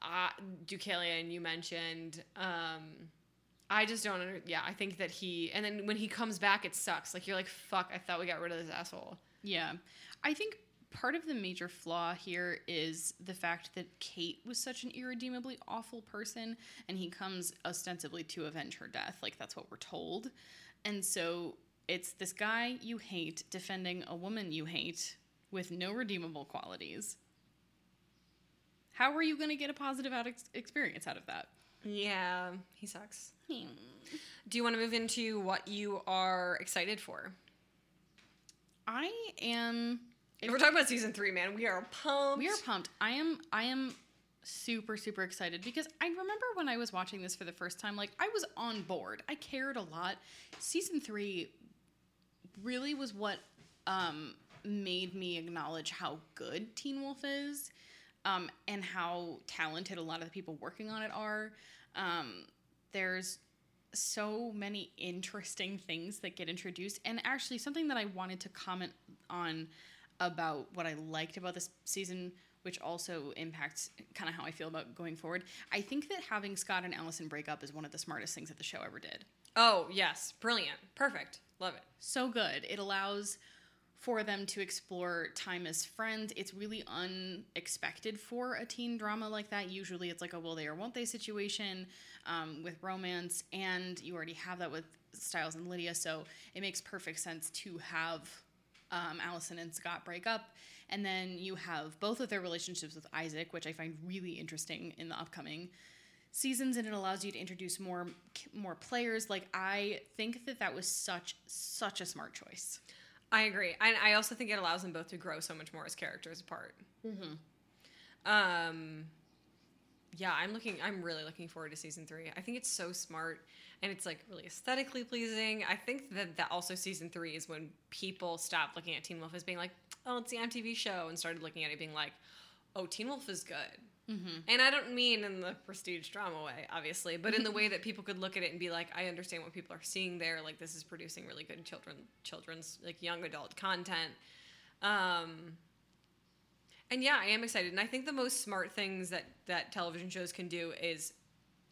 Uh, Deucalion, you mentioned. Um, I just don't. Under, yeah, I think that he and then when he comes back, it sucks. Like you're like, fuck. I thought we got rid of this asshole. Yeah. I think part of the major flaw here is the fact that Kate was such an irredeemably awful person and he comes ostensibly to avenge her death. Like that's what we're told. And so it's this guy you hate defending a woman you hate with no redeemable qualities. How are you going to get a positive out ex- experience out of that? Yeah, he sucks. Hmm. Do you want to move into what you are excited for? I am If we're talking about season three, man, we are pumped. We are pumped. I am I am super super excited because I remember when I was watching this for the first time like I was on board. I cared a lot. Season 3 really was what um made me acknowledge how good Teen Wolf is um and how talented a lot of the people working on it are. Um there's so many interesting things that get introduced and actually something that I wanted to comment on about what I liked about this season which also impacts kind of how I feel about going forward. I think that having Scott and Allison break up is one of the smartest things that the show ever did. Oh yes, brilliant, perfect, love it. So good. It allows for them to explore time as friends. It's really unexpected for a teen drama like that. Usually it's like a will they or won't they situation um, with romance, and you already have that with Stiles and Lydia, so it makes perfect sense to have um, Allison and Scott break up. And then you have both of their relationships with Isaac, which I find really interesting in the upcoming seasons and it allows you to introduce more more players. Like I think that that was such such a smart choice. I agree. And I also think it allows them both to grow so much more as characters apart. Mm-hmm. Um, yeah, I'm looking. I'm really looking forward to season three. I think it's so smart, and it's like really aesthetically pleasing. I think that that also season three is when people stopped looking at Teen Wolf as being like, oh, it's the MTV show, and started looking at it being like, oh, Teen Wolf is good. Mm-hmm. And I don't mean in the prestige drama way, obviously, but in the way [laughs] that people could look at it and be like, I understand what people are seeing there. Like this is producing really good children, children's like young adult content. Um, and yeah, I am excited, and I think the most smart things that that television shows can do is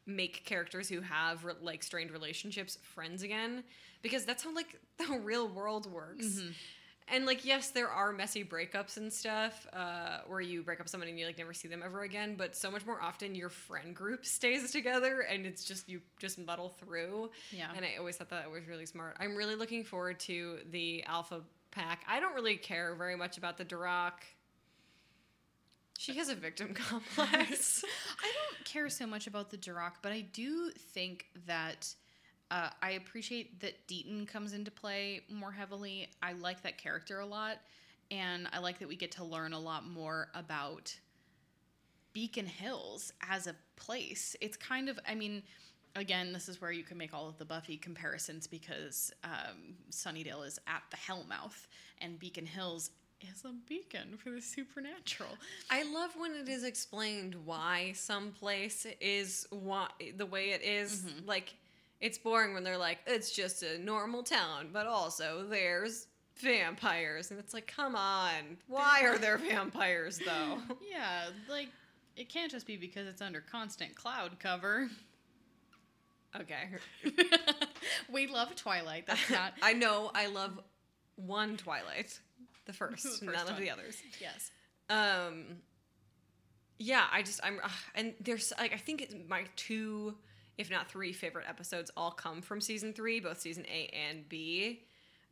make characters who have like strained relationships friends again, because that's how like [laughs] the real world works. Mm-hmm and like yes there are messy breakups and stuff uh, where you break up someone and you like never see them ever again but so much more often your friend group [laughs] stays together and it's just you just muddle through yeah and i always thought that was really smart i'm really looking forward to the alpha pack i don't really care very much about the Darach. She has a victim [laughs] complex i don't care so much about the Darach, but i do think that uh, I appreciate that Deaton comes into play more heavily. I like that character a lot, and I like that we get to learn a lot more about Beacon Hills as a place. It's kind of, I mean, again, this is where you can make all of the Buffy comparisons because um, Sunnydale is at the Hellmouth, and Beacon Hills is a beacon for the supernatural. I love when it is explained why some place is why the way it is. Mm-hmm. Like it's boring when they're like, it's just a normal town, but also there's vampires. And it's like, come on. Why are there vampires, though? [laughs] Yeah, like, it can't just be because it's under constant cloud cover. Okay. [laughs] [laughs] we love Twilight. That's not. I know. I love one Twilight, the first, [laughs] the first none one. of the others. Yes. Um. Yeah, I just I'm uh, and there's like I think it's my two if not three favorite episodes all come from season three, both season A and B.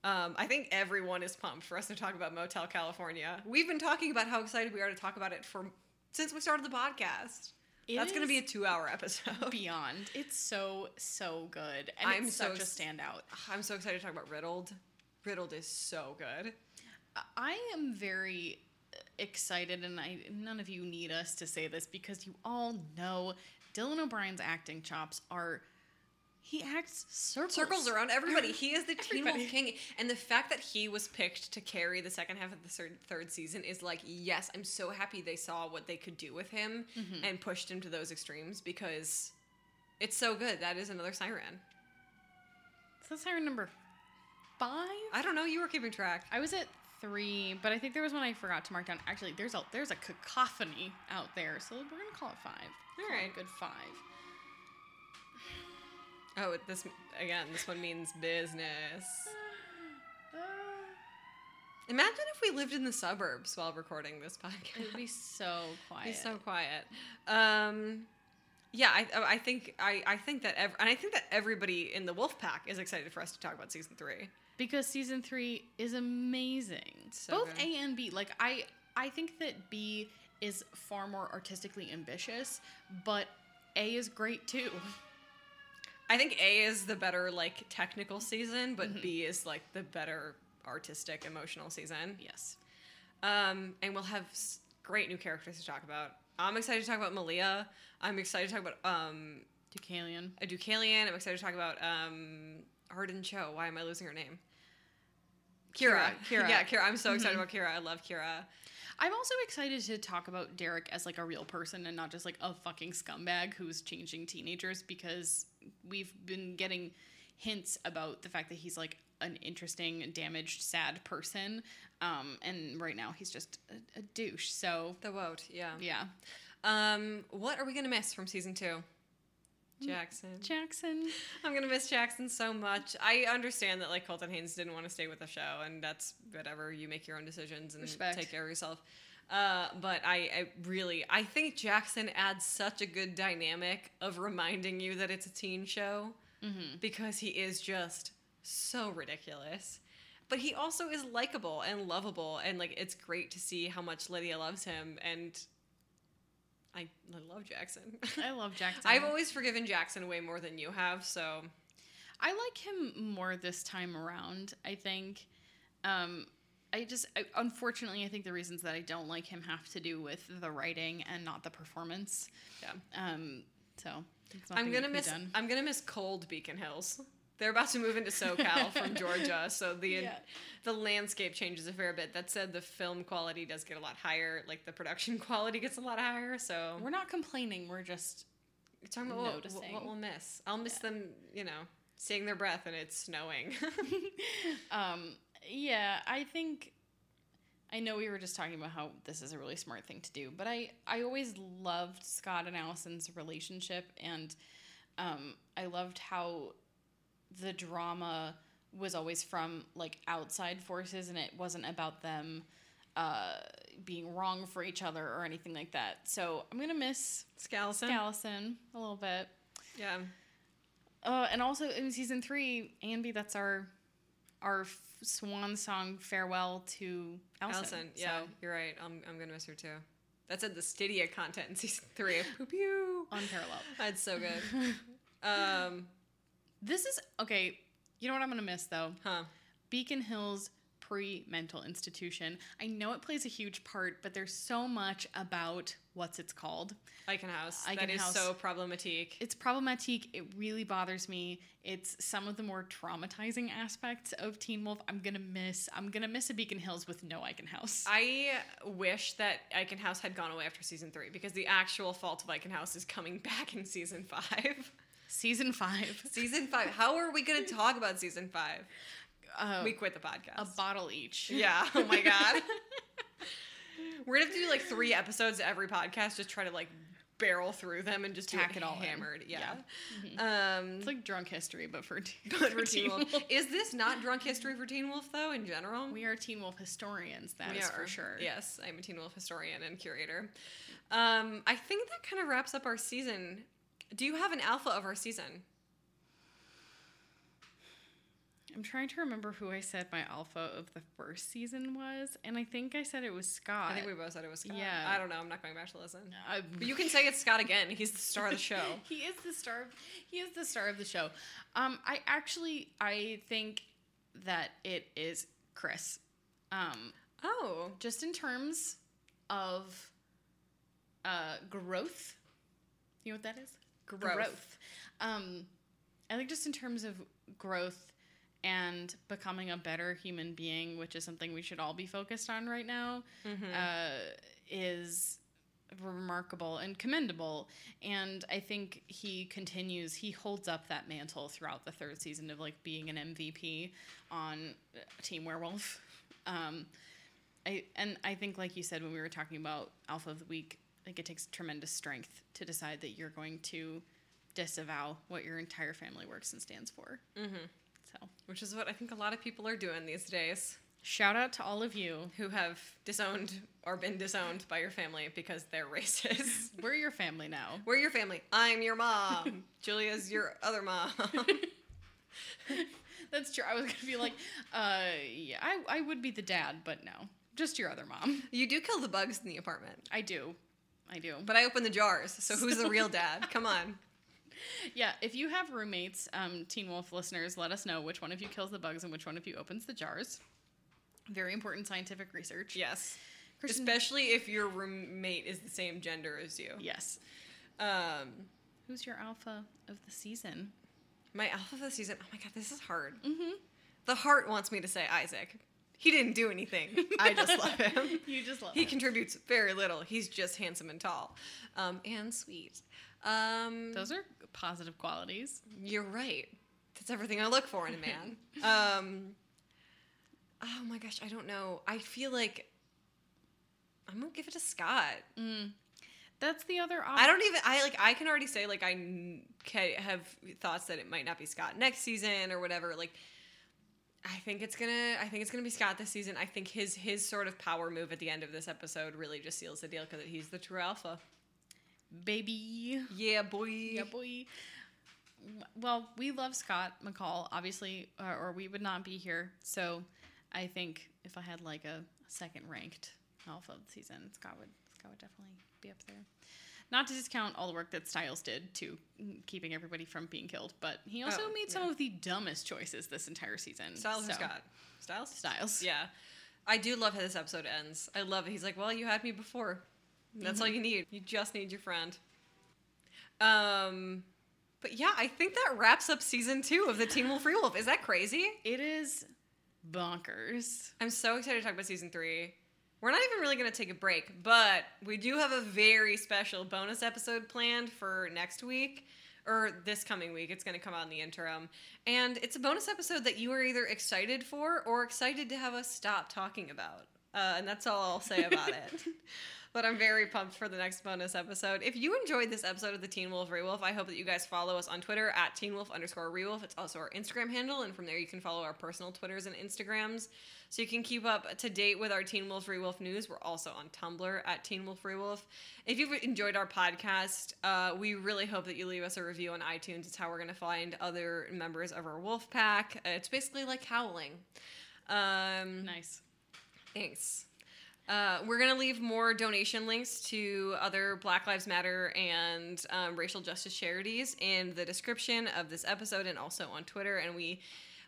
Um, I think everyone is pumped for us to talk about Motel California. We've been talking about how excited we are to talk about it for since we started the podcast. It That's going to be a two-hour episode. [laughs] Beyond, it's so so good, and I'm it's such so, a standout. I'm so excited to talk about Riddled. Riddled is so good. I am very excited, and I none of you need us to say this because you all know Dylan O'Brien's acting chops are he acts circles. circles around everybody. [laughs] He is the Teen Wolf King, and the fact that he was picked to carry the second half of the third, third season is like, yes, I'm so happy they saw what they could do with him mm-hmm. and pushed him to those extremes because it's so good. That is another siren. So siren number five. I don't know. You were keeping track. I was at three, but I think there was one I forgot to mark down. Actually, there's a there's a cacophony out there, so we're gonna call it five. All right, good five. Oh, this again. This one means business. [sighs] Imagine if we lived in the suburbs while recording this podcast. [laughs] It'd be so quiet. It'd be so quiet. Um, yeah, I, I think I, I think that ev- and I think that everybody in the Wolf Pack is excited for us to talk about season three because season three is amazing. So Both good. A and B. Like I I think that B is far more artistically ambitious, but A is great too. I think A is the better like technical season, but mm-hmm. B is like the better artistic emotional season. Yes. Um, and we'll have great new characters to talk about. I'm excited to talk about Malia. I'm excited to talk about um Deucalion. A Deucalion. I'm excited to talk about um Arden Cho. Why am I losing her name? Kira. Kira. Kira. Yeah, Kira. I'm so excited mm-hmm. about Kira. I love Kira. I'm also excited to talk about Derek as like a real person and not just like a fucking scumbag who's changing teenagers because we've been getting hints about the fact that he's like an interesting, damaged, sad person. Um, and right now he's just a, a douche. So the woat, yeah, yeah. Um, what are we gonna miss from season two? Jackson. Jackson. I'm gonna miss Jackson so much. I understand that like Colton Haynes didn't want to stay with the show, and that's whatever. You make your own decisions and Respect. take care of yourself. Uh, but I, I really, I think Jackson adds such a good dynamic of reminding you that it's a teen show mm-hmm. because he is just so ridiculous. But he also is likable and lovable, and like it's great to see how much Lydia loves him and I, I love Jackson. I love [laughs] Jackson. I've always forgiven Jackson way more than you have, so I like him more this time around. I think. Um, I just, I, unfortunately, I think the reasons that I don't like him have to do with the writing and not the performance. yeah. Um, so I'm gonna that can be miss. done. I'm gonna miss cold Beacon Hills. They're about to move into SoCal from [laughs] Georgia, so the Yeah. the landscape changes a fair bit. That said, the film quality does get a lot higher. Like the production [laughs] quality gets a lot higher. So We're not complaining. We're just talking about what, what, what we'll miss. I'll miss them. You know, seeing their breath and it's snowing. [laughs] um, yeah, I think I know we were just talking about how this is a really smart thing to do, but I I always loved Scott and Allison's relationship, and um, I loved how the drama was always from like outside forces, and it wasn't about them uh, being wrong for each other or anything like that. So I'm gonna miss Scallison. Allison a little bit. Yeah. Uh, and also in season three, Anby, that's our our f- swan song farewell to Allison. Allison. Yeah, So, you're right. I'm I'm gonna miss her too. That said, the Stydia content in season three. [laughs] Pew pew. unparalleled. That's so good. [laughs] Um, This is okay. You know what I'm gonna miss though? huh. Beacon Hills pre mental institution. I know it plays a huge part, but there's so much about what's it's called. Eichen House. Eichen that is House. so problematic. It's problematic. It really bothers me. It's some of the more traumatizing aspects of Teen Wolf. I'm gonna miss. I'm gonna miss a Beacon Hills with no Eichen House. I wish that Eichen House had gone away after season three because the actual fault of Eichen House is coming [laughs] back in season five. Season five. [laughs] season five. How are we going to talk about season five? Uh, We quit the podcast. a bottle each. yeah. [laughs] Oh my god. We're gonna have to do like three episodes to every podcast. Just try to like barrel through them and just Tack it all in. hammered. Yeah. Yeah. Um. It's like drunk history, but for, [laughs] but for Teen Wolf. Is this not drunk history for Teen Wolf though? In general, We are Teen Wolf historians, That We is are. for sure. Yes, I'm a Teen Wolf historian and curator. Um, I think that kind of wraps up our season. Do you have an alpha of our season? I'm trying to remember who I said my alpha of the first season was, and I think I said it was Scott. I think we both said it was Scott. yeah. I don't know. I'm not going back to listen. But you can say it's Scott again. He's the star of the show. [laughs] he is the star. Of, he is the star of the show. Um, I actually I think that it is Chris. Um, Oh, just in terms of uh, growth. You know what that is? Growth. Um, I think just in terms of growth and becoming a better human being, which is something we should all be focused on right now, uh, is remarkable and commendable. And I think he continues, he holds up that mantle throughout the third season of like being an MVP on Team Werewolf. Um, I and I think, like you said when we were talking about Alpha of the Week, like it takes tremendous strength to decide that you're going to disavow what your entire family works and stands for. Mm-hmm. So, which is what I think a lot of people are doing these days shout out to all of you. who have disowned or been disowned by your family because they're [laughs] racist. [laughs] We're your family now. We're your family. I'm your mom. [laughs] Julia's your other mom. That's true. I was gonna be like, uh, yeah, I, I would be the dad, but no, just your other mom. you do kill the bugs in the apartment. I do, I do. But I open the jars, so who's the real dad? [laughs] Come on. Yeah, if you have roommates, um, Teen Wolf listeners, let us know which one of you kills the bugs and which one of you opens the jars. Very important scientific research. Yes. Kristen- Especially if your roommate is the same gender as you. Yes. Um, Who's your alpha of the season? my alpha of the season. Oh my god, this is hard. Mm-hmm. The heart wants me to say Isaac. He didn't do anything. [laughs] I just love him. [laughs] You just love He him. contributes very little. He's just handsome and tall, um, and sweet. Um, Those are positive qualities. You're right. That's everything I look for in a man. [laughs] um, oh my gosh, I don't know. I feel like I'm gonna give it to Scott. That's the other option. I don't even. I like. I can already say like I n- ca- have thoughts that it might not be Scott next season or whatever. Like, I think it's gonna. I think it's gonna be Scott this season. I think his his sort of power move at the end of this episode really just seals the deal because he's the true alpha. Baby. Yeah, boy. Yeah, boy. Well, we love Scott McCall, obviously, uh, or we would not be here. So, I think if I had like a second ranked alpha of the season, Scott would Scott would definitely be up there. Not to discount all the work that Stiles did to keeping everybody from being killed, but he also Oh, made some yeah. of the dumbest choices this entire season. Stiles So, Scott? Stiles? Stiles. Yeah. I do love how this episode ends. I love it. He's like, well, you had me before. That's Mm-hmm. all you need. You just need your friend. Um, but yeah, I think that wraps up season two of the Teen Wolf Rewolf. Is that crazy? It is bonkers. I'm so excited to talk about season three. We're not even really going to take a break, but we do have a very special bonus episode planned for next week or this coming week. It's going to come out in the interim. And it's a bonus episode that you are either excited for or excited to have us stop talking about. Uh, and that's all I'll say about it. [laughs] But I'm very pumped for the next bonus episode. If you enjoyed this episode of the Teen Wolf Rewolf, I hope that you guys follow us on Twitter at Teen Wolf underscore Rewolf. It's also our Instagram handle, and from there you can follow our personal Twitters and Instagrams. So you can keep up to date with our Teen Wolf Rewolf news. We're also on Tumblr at Teen Wolf Rewolf. If you've enjoyed our podcast, uh, we really hope that you leave us a review on iTunes. It's how we're going to find other members of our wolf pack. It's basically like howling. Um, Nice. Thanks. Uh, we're going to leave more donation links to other Black Lives Matter and um, racial justice charities in the description of this episode and also on Twitter. And we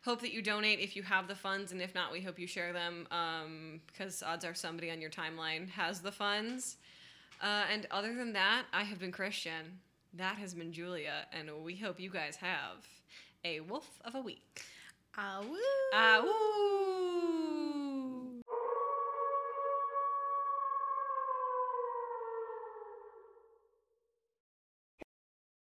hope that you donate if you have the funds. And if not, we hope you share them um, because odds are somebody on your timeline has the funds. Uh, and other than that, I have been Christian. That has been Julia. And we hope you guys have a wolf of a week. Ah, woo. Ah, woo!